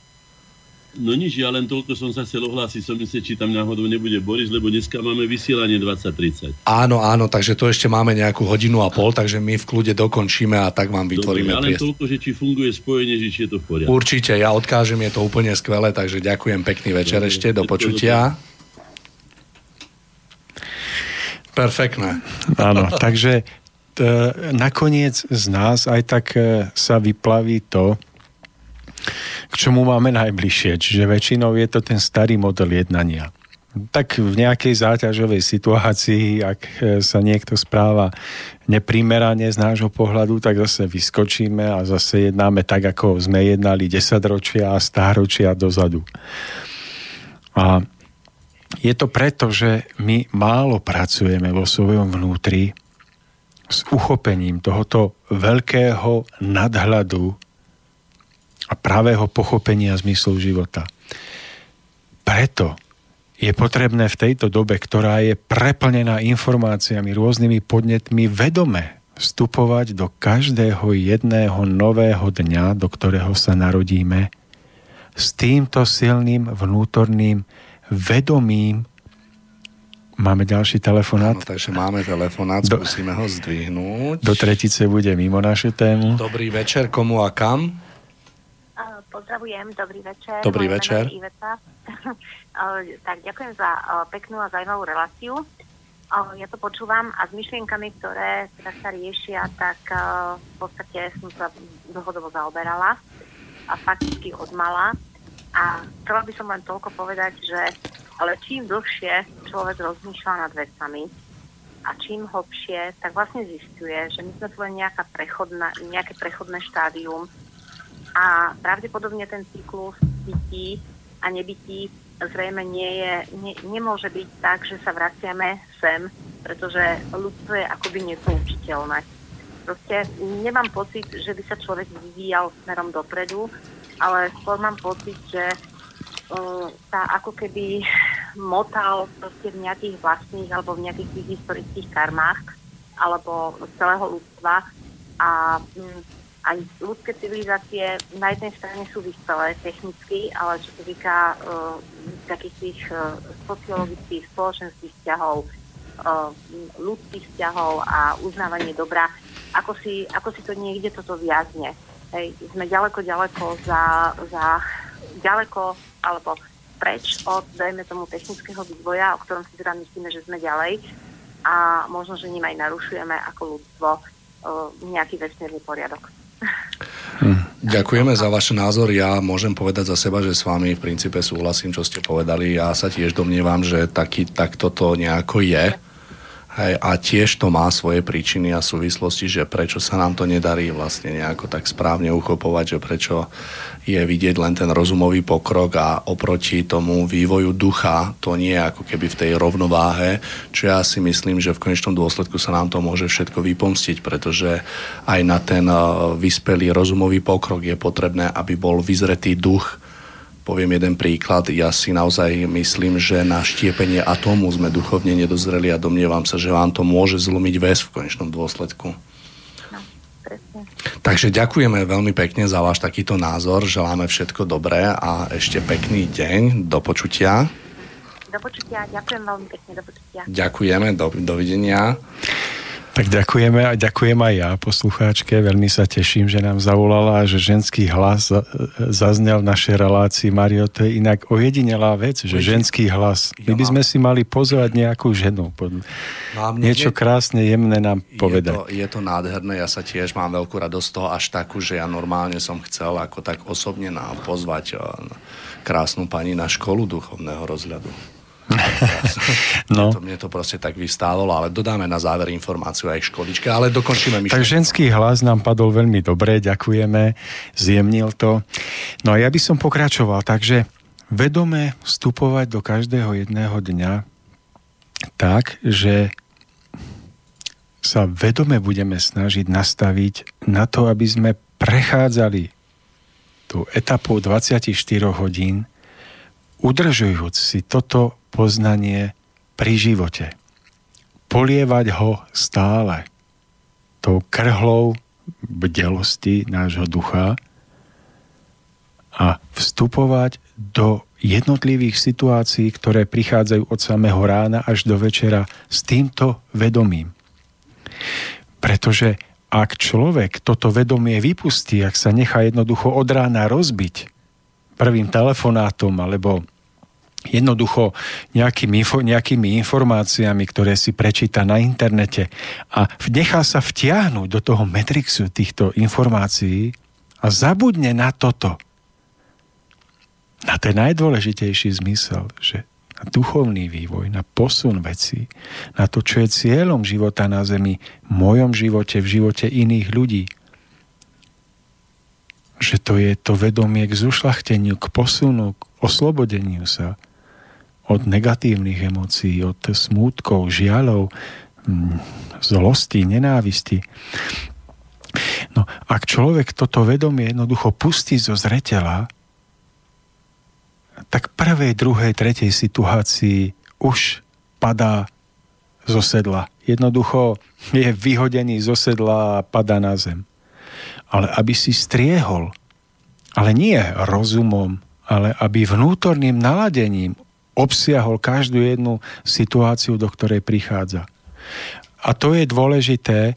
[SPEAKER 5] No nič, ja len toľko som sa chcel ohlásiť, som myslel, či tam náhodou nebude Boris, lebo dneska máme vysielanie 2030.
[SPEAKER 1] Áno, áno, takže to ešte máme nejakú hodinu a pol, takže my v kľude dokončíme a tak vám vytvoríme
[SPEAKER 5] Dobre, ja len toľko, že či funguje spojenie, že či je to v poriadku.
[SPEAKER 1] Určite, ja odkážem, je to úplne skvelé, takže ďakujem, pekný večer Dobre, ešte, do počutia. Perfektné.
[SPEAKER 2] Áno, takže t- nakoniec z nás aj tak e, sa vyplaví to, k čomu máme najbližšie. Čiže väčšinou je to ten starý model jednania. Tak v nejakej záťažovej situácii, ak e, sa niekto správa neprimerane z nášho pohľadu, tak zase vyskočíme a zase jednáme tak, ako sme jednali 10 ročia a stáročia dozadu. A je to preto, že my málo pracujeme vo svojom vnútri s uchopením tohoto veľkého nadhľadu a pravého pochopenia zmyslu života. Preto je potrebné v tejto dobe, ktorá je preplnená informáciami, rôznymi podnetmi, vedome vstupovať do každého jedného nového dňa, do ktorého sa narodíme, s týmto silným vnútorným vedomím. Máme ďalší telefonát?
[SPEAKER 1] No, takže máme telefonát, do, skúsime ho zdvihnúť.
[SPEAKER 2] Do tretice bude mimo našu tému.
[SPEAKER 1] Dobrý večer, komu a kam?
[SPEAKER 6] Pozdravujem, dobrý večer.
[SPEAKER 1] Dobrý Moje večer.
[SPEAKER 6] tak ďakujem za peknú a zaujímavú reláciu. Ja to počúvam a s myšlienkami, ktoré teda sa riešia, tak v podstate som sa dlhodobo zaoberala a fakticky odmala. A chcela by som len toľko povedať, že ale čím dlhšie človek rozmýšľa nad vecami a čím hlbšie, tak vlastne zistuje, že my sme tu len nejaká prechodná, nejaké prechodné štádium a pravdepodobne ten cyklus bytí a nebytí zrejme nie je, ne, nemôže byť tak, že sa vraciame sem, pretože ľudstvo je akoby nezoučiteľné. Proste nemám pocit, že by sa človek vyvíjal smerom dopredu, ale skôr mám pocit, že uh, sa ako keby motal proste v nejakých vlastných alebo v nejakých tých historických karmách alebo celého ľudstva a um, aj ľudské civilizácie na jednej strane sú vyspelé technicky, ale čo sa týka uh, takých tých uh, sociologických, spoločenských vzťahov, uh, ľudských vzťahov a uznávanie dobra, ako si, ako si to niekde toto viazne. Hej, sme ďaleko, ďaleko za, za ďaleko alebo preč od, dajme tomu, technického vývoja, o ktorom si teda myslíme, že sme ďalej a možno, že ním aj narušujeme ako ľudstvo nejaký vesmírny poriadok.
[SPEAKER 1] Hm. Ďakujeme za váš názor. Ja môžem povedať za seba, že s vami v princípe súhlasím, čo ste povedali. Ja sa tiež domnievam, že taký, tak toto nejako je. Hej, a tiež to má svoje príčiny a súvislosti, že prečo sa nám to nedarí vlastne nejako tak správne uchopovať, že prečo je vidieť len ten rozumový pokrok a oproti tomu vývoju ducha to nie je ako keby v tej rovnováhe, čo ja si myslím, že v konečnom dôsledku sa nám to môže všetko vypomstiť, pretože aj na ten eh, vyspelý rozumový pokrok je potrebné, aby bol vyzretý duch, Poviem jeden príklad. Ja si naozaj myslím, že na štiepenie atómu sme duchovne nedozreli a domnievam sa, že vám to môže zlomiť väz v konečnom dôsledku. No, Takže ďakujeme veľmi pekne za váš takýto názor. Želáme všetko dobré a ešte pekný deň. Do počutia.
[SPEAKER 6] Do počutia. Ďakujem veľmi pekne. Do počutia.
[SPEAKER 1] Ďakujeme. Do, dovidenia.
[SPEAKER 2] Tak ďakujeme a ďakujem aj ja poslucháčke. Veľmi sa teším, že nám zavolala a že ženský hlas zaznel v našej relácii. Mario, to je inak ojedinelá vec, že ženský hlas. My by sme si mali pozvať nejakú ženu. Mám Niečo krásne, jemné nám povedať.
[SPEAKER 1] Je to, je to nádherné, ja sa tiež mám veľkú radosť toho až takú, že ja normálne som chcel ako tak osobne nám pozvať krásnu pani na školu duchovného rozhľadu. no. to, mne to proste tak vystálo, ale dodáme na záver informáciu aj školičke, ale dokončíme myšlenku.
[SPEAKER 2] Tak ženský hlas nám padol veľmi dobre, ďakujeme, zjemnil to. No a ja by som pokračoval, takže vedome vstupovať do každého jedného dňa tak, že sa vedome budeme snažiť nastaviť na to, aby sme prechádzali tú etapu 24 hodín, udržujúc si toto poznanie pri živote. Polievať ho stále tou krhlou bdelosti nášho ducha a vstupovať do jednotlivých situácií, ktoré prichádzajú od samého rána až do večera s týmto vedomím. Pretože ak človek toto vedomie vypustí, ak sa nechá jednoducho od rána rozbiť prvým telefonátom alebo jednoducho nejakými, nejakými informáciami, ktoré si prečíta na internete a nechá sa vtiahnuť do toho metrixu týchto informácií a zabudne na toto, na ten najdôležitejší zmysel, že na duchovný vývoj, na posun veci, na to, čo je cieľom života na Zemi, v mojom živote, v živote iných ľudí. Že to je to vedomie k zušlachteniu, k posunu, k oslobodeniu sa od negatívnych emócií, od smútkov, žialov, mm, zlosti, nenávisti. No, ak človek toto vedomie jednoducho pustí zo zretela, tak prvej, druhej, tretej situácii už padá zo sedla. Jednoducho je vyhodený zo sedla a padá na zem. Ale aby si striehol, ale nie rozumom, ale aby vnútorným naladením obsiahol každú jednu situáciu, do ktorej prichádza. A to je dôležité,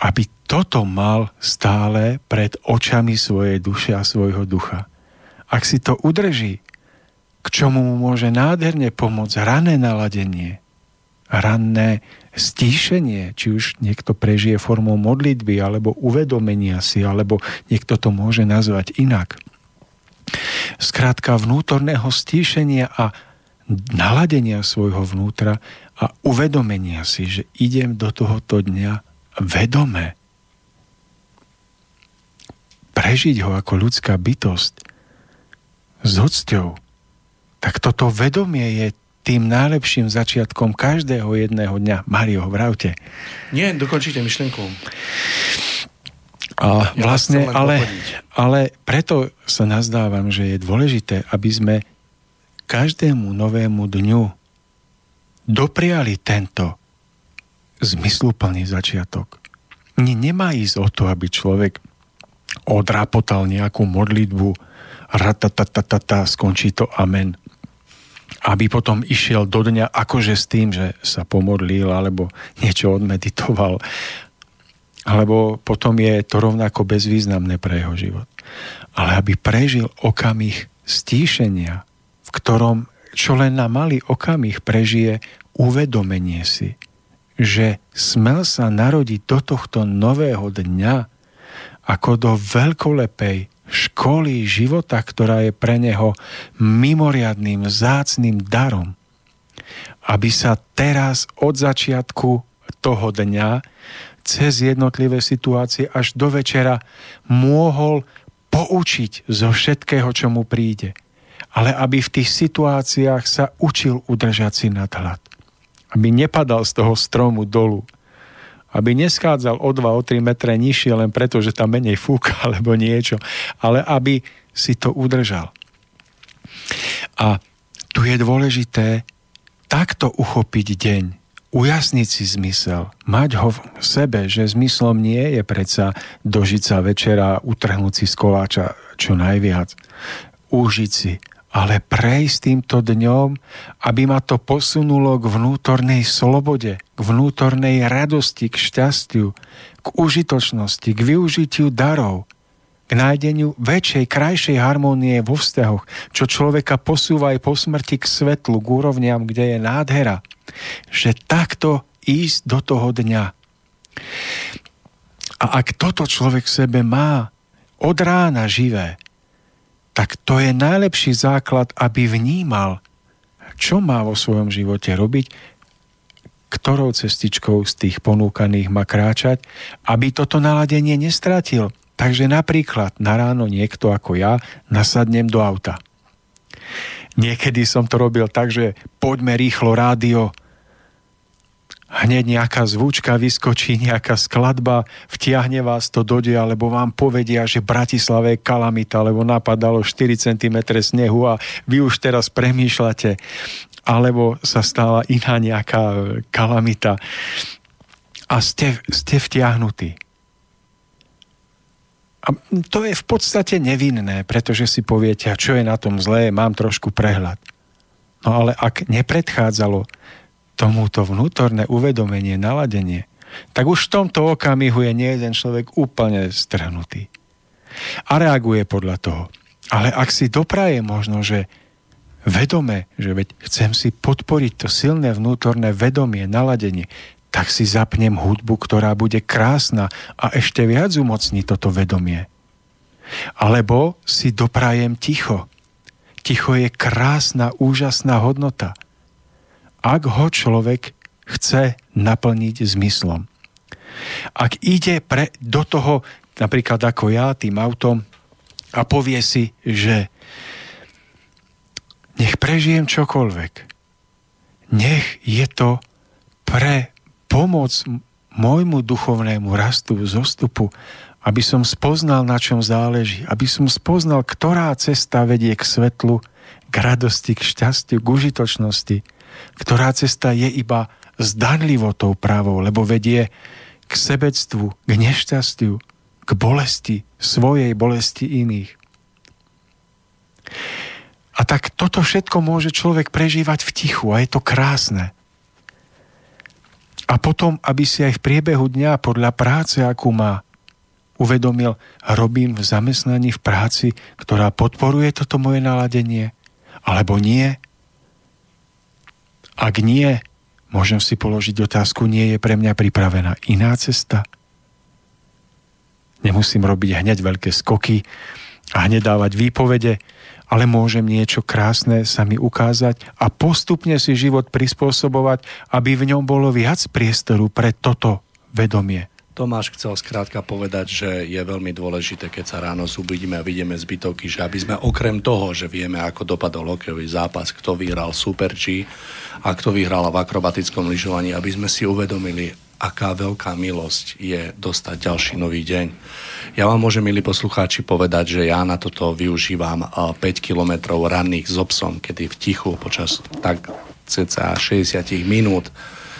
[SPEAKER 2] aby toto mal stále pred očami svojej duše a svojho ducha. Ak si to udrží, k čomu mu môže nádherne pomôcť rané naladenie, ranné stíšenie, či už niekto prežije formou modlitby alebo uvedomenia si, alebo niekto to môže nazvať inak. Skrátka vnútorného stíšenia a naladenia svojho vnútra a uvedomenia si, že idem do tohoto dňa vedome. Prežiť ho ako ľudská bytosť s hocťou, tak toto vedomie je tým najlepším začiatkom každého jedného dňa. Mario, vravte.
[SPEAKER 1] Nie, dokončite myšlenku.
[SPEAKER 2] A vlastne, ale, ale preto sa nazdávam, že je dôležité, aby sme každému novému dňu dopriali tento zmysluplný začiatok. Nemá ísť o to, aby človek odrapotal nejakú modlitbu, ratatatata, skončí to amen. Aby potom išiel do dňa akože s tým, že sa pomodlil alebo niečo odmeditoval. Alebo potom je to rovnako bezvýznamné pre jeho život. Ale aby prežil okamih stíšenia, v ktorom čo len na malý okamih prežije uvedomenie si, že smel sa narodiť do tohto nového dňa ako do veľkolepej školy života, ktorá je pre neho mimoriadným, zácným darom. Aby sa teraz od začiatku toho dňa cez jednotlivé situácie až do večera mohol poučiť zo všetkého, čo mu príde. Ale aby v tých situáciách sa učil udržať si nadhľad. Aby nepadal z toho stromu dolu aby neskádzal o 2, o 3 metre nižšie len preto, že tam menej fúka alebo niečo, ale aby si to udržal. A tu je dôležité takto uchopiť deň, ujasniť si zmysel, mať ho v sebe, že zmyslom nie je predsa dožiť sa večera, utrhnúť si z koláča čo najviac, užiť si ale prejsť týmto dňom, aby ma to posunulo k vnútornej slobode, k vnútornej radosti, k šťastiu, k užitočnosti, k využitiu darov, k nájdeniu väčšej, krajšej harmónie vo vzťahoch, čo človeka posúva aj po smrti k svetlu, k úrovniam, kde je nádhera. Že takto ísť do toho dňa. A ak toto človek v sebe má od rána živé, tak to je najlepší základ, aby vnímal, čo má vo svojom živote robiť, ktorou cestičkou z tých ponúkaných má kráčať, aby toto naladenie nestratil. Takže napríklad na ráno niekto ako ja nasadnem do auta. Niekedy som to robil tak, že poďme rýchlo rádio, hneď nejaká zvučka vyskočí, nejaká skladba, vtiahne vás to dode, alebo vám povedia, že Bratislave je kalamita, lebo napadalo 4 cm snehu a vy už teraz premýšľate, alebo sa stala iná nejaká kalamita a ste, ste vtiahnutí. A to je v podstate nevinné, pretože si poviete, čo je na tom zlé, mám trošku prehľad. No ale ak nepredchádzalo tomuto vnútorné uvedomenie, naladenie, tak už v tomto okamihu je nie jeden človek úplne strhnutý. A reaguje podľa toho. Ale ak si dopraje možno, že vedome, že veď chcem si podporiť to silné vnútorné vedomie, naladenie, tak si zapnem hudbu, ktorá bude krásna a ešte viac umocní toto vedomie. Alebo si doprajem ticho. ticho je krásna, úžasná hodnota. Ak ho človek chce naplniť zmyslom. Ak ide pre, do toho, napríklad ako ja, tým autom, a povie si, že nech prežijem čokoľvek. Nech je to pre pomoc môjmu duchovnému rastu, zostupu, aby som spoznal, na čom záleží, aby som spoznal, ktorá cesta vedie k svetlu, k radosti, k šťastiu, k užitočnosti, ktorá cesta je iba zdanlivo tou pravou, lebo vedie k sebectvu, k nešťastiu, k bolesti, svojej bolesti iných. A tak toto všetko môže človek prežívať v tichu a je to krásne. A potom, aby si aj v priebehu dňa podľa práce, akú má, uvedomil, robím v zamestnaní v práci, ktorá podporuje toto moje naladenie, alebo nie. Ak nie, môžem si položiť otázku, nie je pre mňa pripravená iná cesta. Nemusím robiť hneď veľké skoky a hneď dávať výpovede, ale môžem niečo krásne sa mi ukázať a postupne si život prispôsobovať, aby v ňom bolo viac priestoru pre toto vedomie.
[SPEAKER 1] Tomáš chcel skrátka povedať, že je veľmi dôležité, keď sa ráno zubudíme a vidíme zbytoky, že aby sme okrem toho, že vieme, ako dopadol hokejový zápas, kto vyhral Super G a kto vyhral v akrobatickom lyžovaní, aby sme si uvedomili, aká veľká milosť je dostať ďalší nový deň. Ja vám môžem, milí poslucháči, povedať, že ja na toto využívam 5 kilometrov ranných s obsom, kedy v tichu počas tak cca 60 minút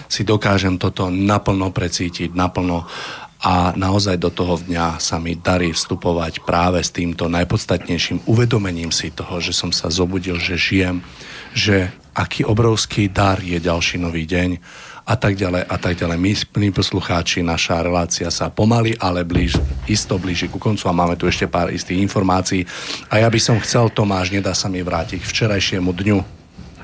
[SPEAKER 1] si dokážem toto naplno precítiť, naplno a naozaj do toho dňa sa mi darí vstupovať práve s týmto najpodstatnejším uvedomením si toho, že som sa zobudil, že žijem, že aký obrovský dar je ďalší nový deň a tak ďalej a tak ďalej. My, milí poslucháči, naša relácia sa pomaly, ale blíž, isto blíži ku koncu a máme tu ešte pár istých informácií. A ja by som chcel, Tomáš, nedá sa mi vrátiť k včerajšiemu dňu,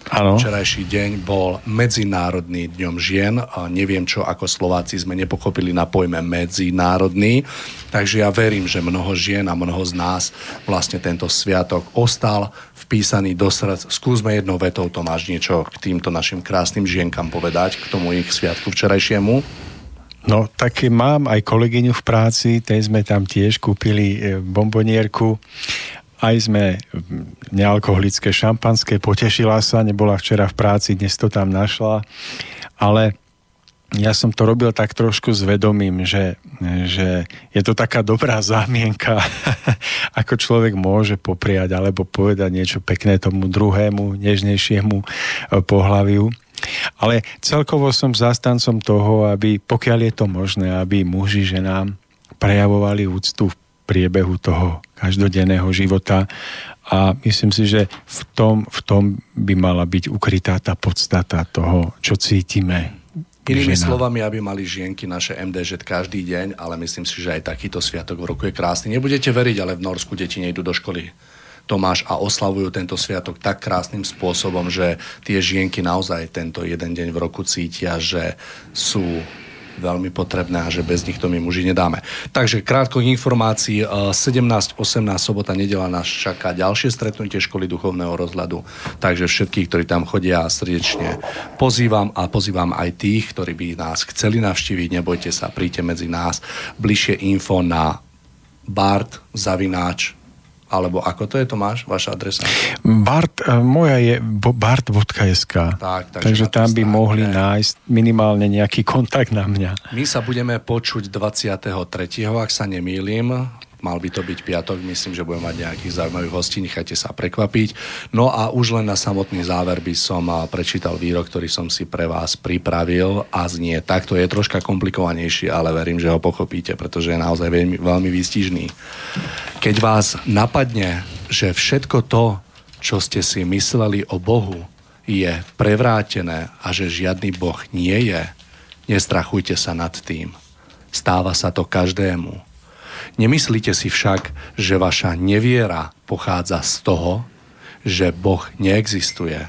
[SPEAKER 2] Ano.
[SPEAKER 1] Včerajší deň bol Medzinárodný dňom žien. A neviem, čo ako Slováci sme nepochopili na pojme medzinárodný. Takže ja verím, že mnoho žien a mnoho z nás vlastne tento sviatok ostal vpísaný do srdc. Skúsme jednou vetou, Tomáš, niečo k týmto našim krásnym žienkam povedať, k tomu ich sviatku včerajšiemu.
[SPEAKER 2] No, tak mám aj kolegyňu v práci, tej sme tam tiež kúpili e, bombonierku aj sme nealkoholické šampanské, potešila sa, nebola včera v práci, dnes to tam našla, ale ja som to robil tak trošku s vedomím, že, že je to taká dobrá zámienka, ako človek môže popriať alebo povedať niečo pekné tomu druhému, nežnejšiemu eh, pohľaviu. Ale celkovo som zastancom toho, aby, pokiaľ je to možné, aby muži ženám prejavovali úctu v priebehu toho každodenného života a myslím si, že v tom, v tom by mala byť ukrytá tá podstata toho, čo cítime.
[SPEAKER 1] Inými žena. slovami, aby mali žienky naše MDŽ každý deň, ale myslím si, že aj takýto sviatok v roku je krásny. Nebudete veriť, ale v Norsku deti nejdú do školy. Tomáš a oslavujú tento sviatok tak krásnym spôsobom, že tie žienky naozaj tento jeden deň v roku cítia, že sú veľmi potrebné a že bez nich to my muži nedáme. Takže krátko informácií, 17, 18 sobota, nedela nás čaká ďalšie stretnutie školy duchovného rozhľadu, takže všetkých, ktorí tam chodia srdečne pozývam a pozývam aj tých, ktorí by nás chceli navštíviť, nebojte sa, príďte medzi nás. Bližšie info na bart zavináč alebo ako to je, Tomáš, vaša adresa?
[SPEAKER 2] Bart, e, moja je bart.sk. Tak, takže, takže tam by mohli ne. nájsť minimálne nejaký kontakt na mňa.
[SPEAKER 1] My sa budeme počuť 23. ak sa nemýlim. Mal by to byť piatok, myslím, že budem mať nejakých zaujímavých hostí, nechajte sa prekvapiť. No a už len na samotný záver by som prečítal výrok, ktorý som si pre vás pripravil a znie takto. Je troška komplikovanejší, ale verím, že ho pochopíte, pretože je naozaj veľmi, veľmi výstižný. Keď vás napadne, že všetko to, čo ste si mysleli o Bohu, je prevrátené a že žiadny Boh nie je, nestrachujte sa nad tým. Stáva sa to každému Nemyslíte si však, že vaša neviera pochádza z toho, že Boh neexistuje.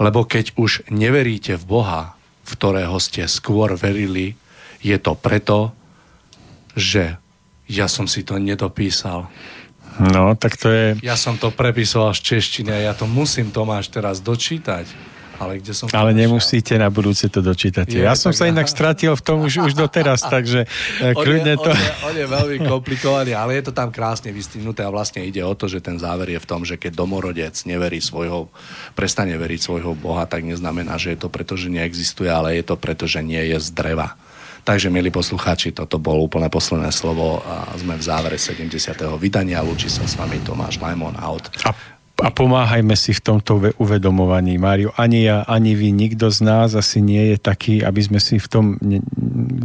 [SPEAKER 1] Lebo keď už neveríte v Boha, v ktorého ste skôr verili, je to preto, že ja som si to nedopísal.
[SPEAKER 2] No, tak to je...
[SPEAKER 1] Ja som to prepisoval z češtiny a ja to musím Tomáš teraz dočítať. Ale, kde som
[SPEAKER 2] ale nemusíte na budúce to dočítať. Ja som sa inak stratil v tom už, už doteraz, takže eh, kľudne to...
[SPEAKER 1] On je, on je veľmi komplikovaný, ale je to tam krásne vystihnuté a vlastne ide o to, že ten záver je v tom, že keď domorodec neverí svojho, prestane veriť svojho Boha, tak neznamená, že je to preto, že neexistuje, ale je to preto, že nie je z dreva. Takže, milí poslucháči, toto bolo úplne posledné slovo a sme v závere 70. vydania. Lúči sa s vami Tomáš Lajmon out.
[SPEAKER 2] A a pomáhajme si v tomto uvedomovaní. Mário, ani ja, ani vy, nikto z nás asi nie je taký, aby sme si v tom ne,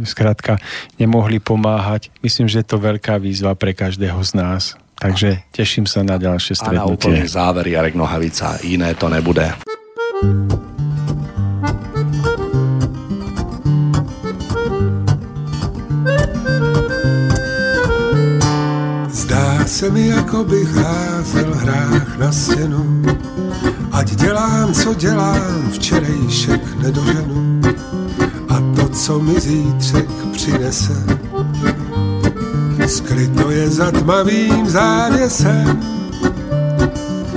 [SPEAKER 2] skrátka nemohli pomáhať. Myslím, že je to veľká výzva pre každého z nás. Takže teším sa na ďalšie stretnutie.
[SPEAKER 1] A na úplný záver Jarek Nohavica. Iné to nebude.
[SPEAKER 4] Se mi, jako bych házel hrách na stěnu. Ať dělám, co dělám, včerejšek nedoženu. A to, co mi zítřek přinese, skryto je za tmavým závěsem.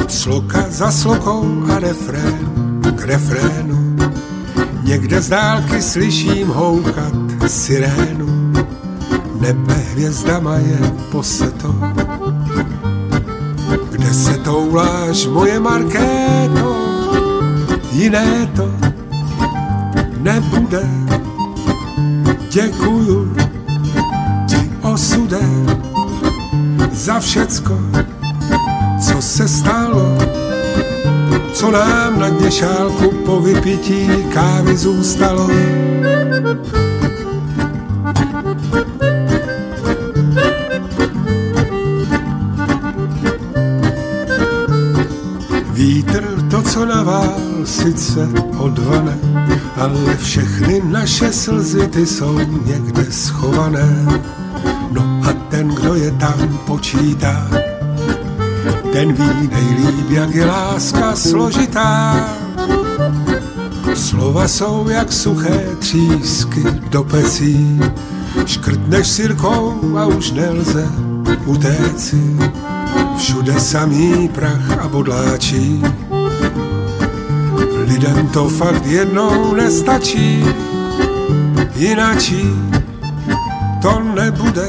[SPEAKER 4] Sloka za slokou a refrén k refrénu. Někde z dálky slyším houkat sirénu. Nebe hvězdama je poseto se touláš moje markéto, jiné to nebude. Děkuju ti osude za všecko, co se stalo, co nám na dně šálku po vypití kávy zůstalo. Co navál sice odvane, ale všechny naše slzy ty jsou někde schované. No a ten, kdo je tam počítá, ten ví nejlíp, jak je láska složitá. Slova jsou jak suché třísky do pecí, škrtneš sirkou a už nelze utéci. Všude samý prach a bodláčí, Lidem to fakt jednou nestačí, jinačí to nebude.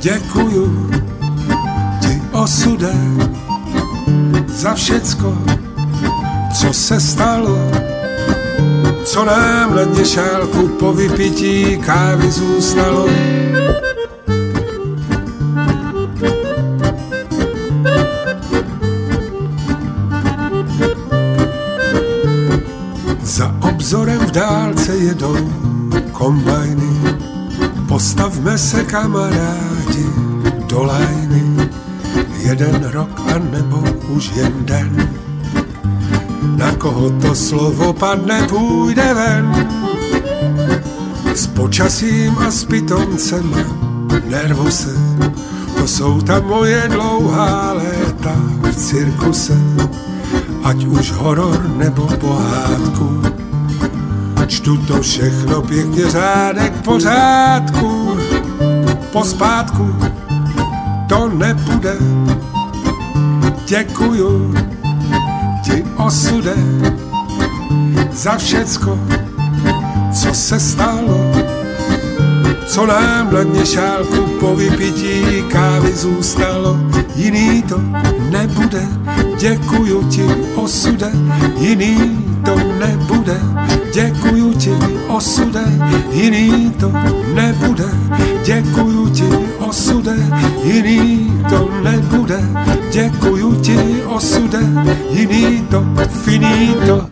[SPEAKER 4] Děkuju ti osude za všecko, co se stalo, co nám na dně šálku po vypití kávy zůstalo. Dálce jedou kombajny, postavme se kamarádi do lajny, jeden rok a nebo už jen den. Na koho to slovo padne, půjde ven. S počasím a s pitoncem nervose, to jsou ta moje dlouhá léta v cirkuse, ať už horor nebo pohádku Čtu to všechno pěkně řádek pořádku, pospátku to nebude. Děkuju ti osude za všecko, co se stalo, co nám na šálku po vypití kávy zůstalo. Jiný to nebude, děkuju ti osude, jiný to nebude, děkuju ti osude, jiný to nebude, děkuju ti osude, jiný to nebude, děkuju ti osude, jiný to finito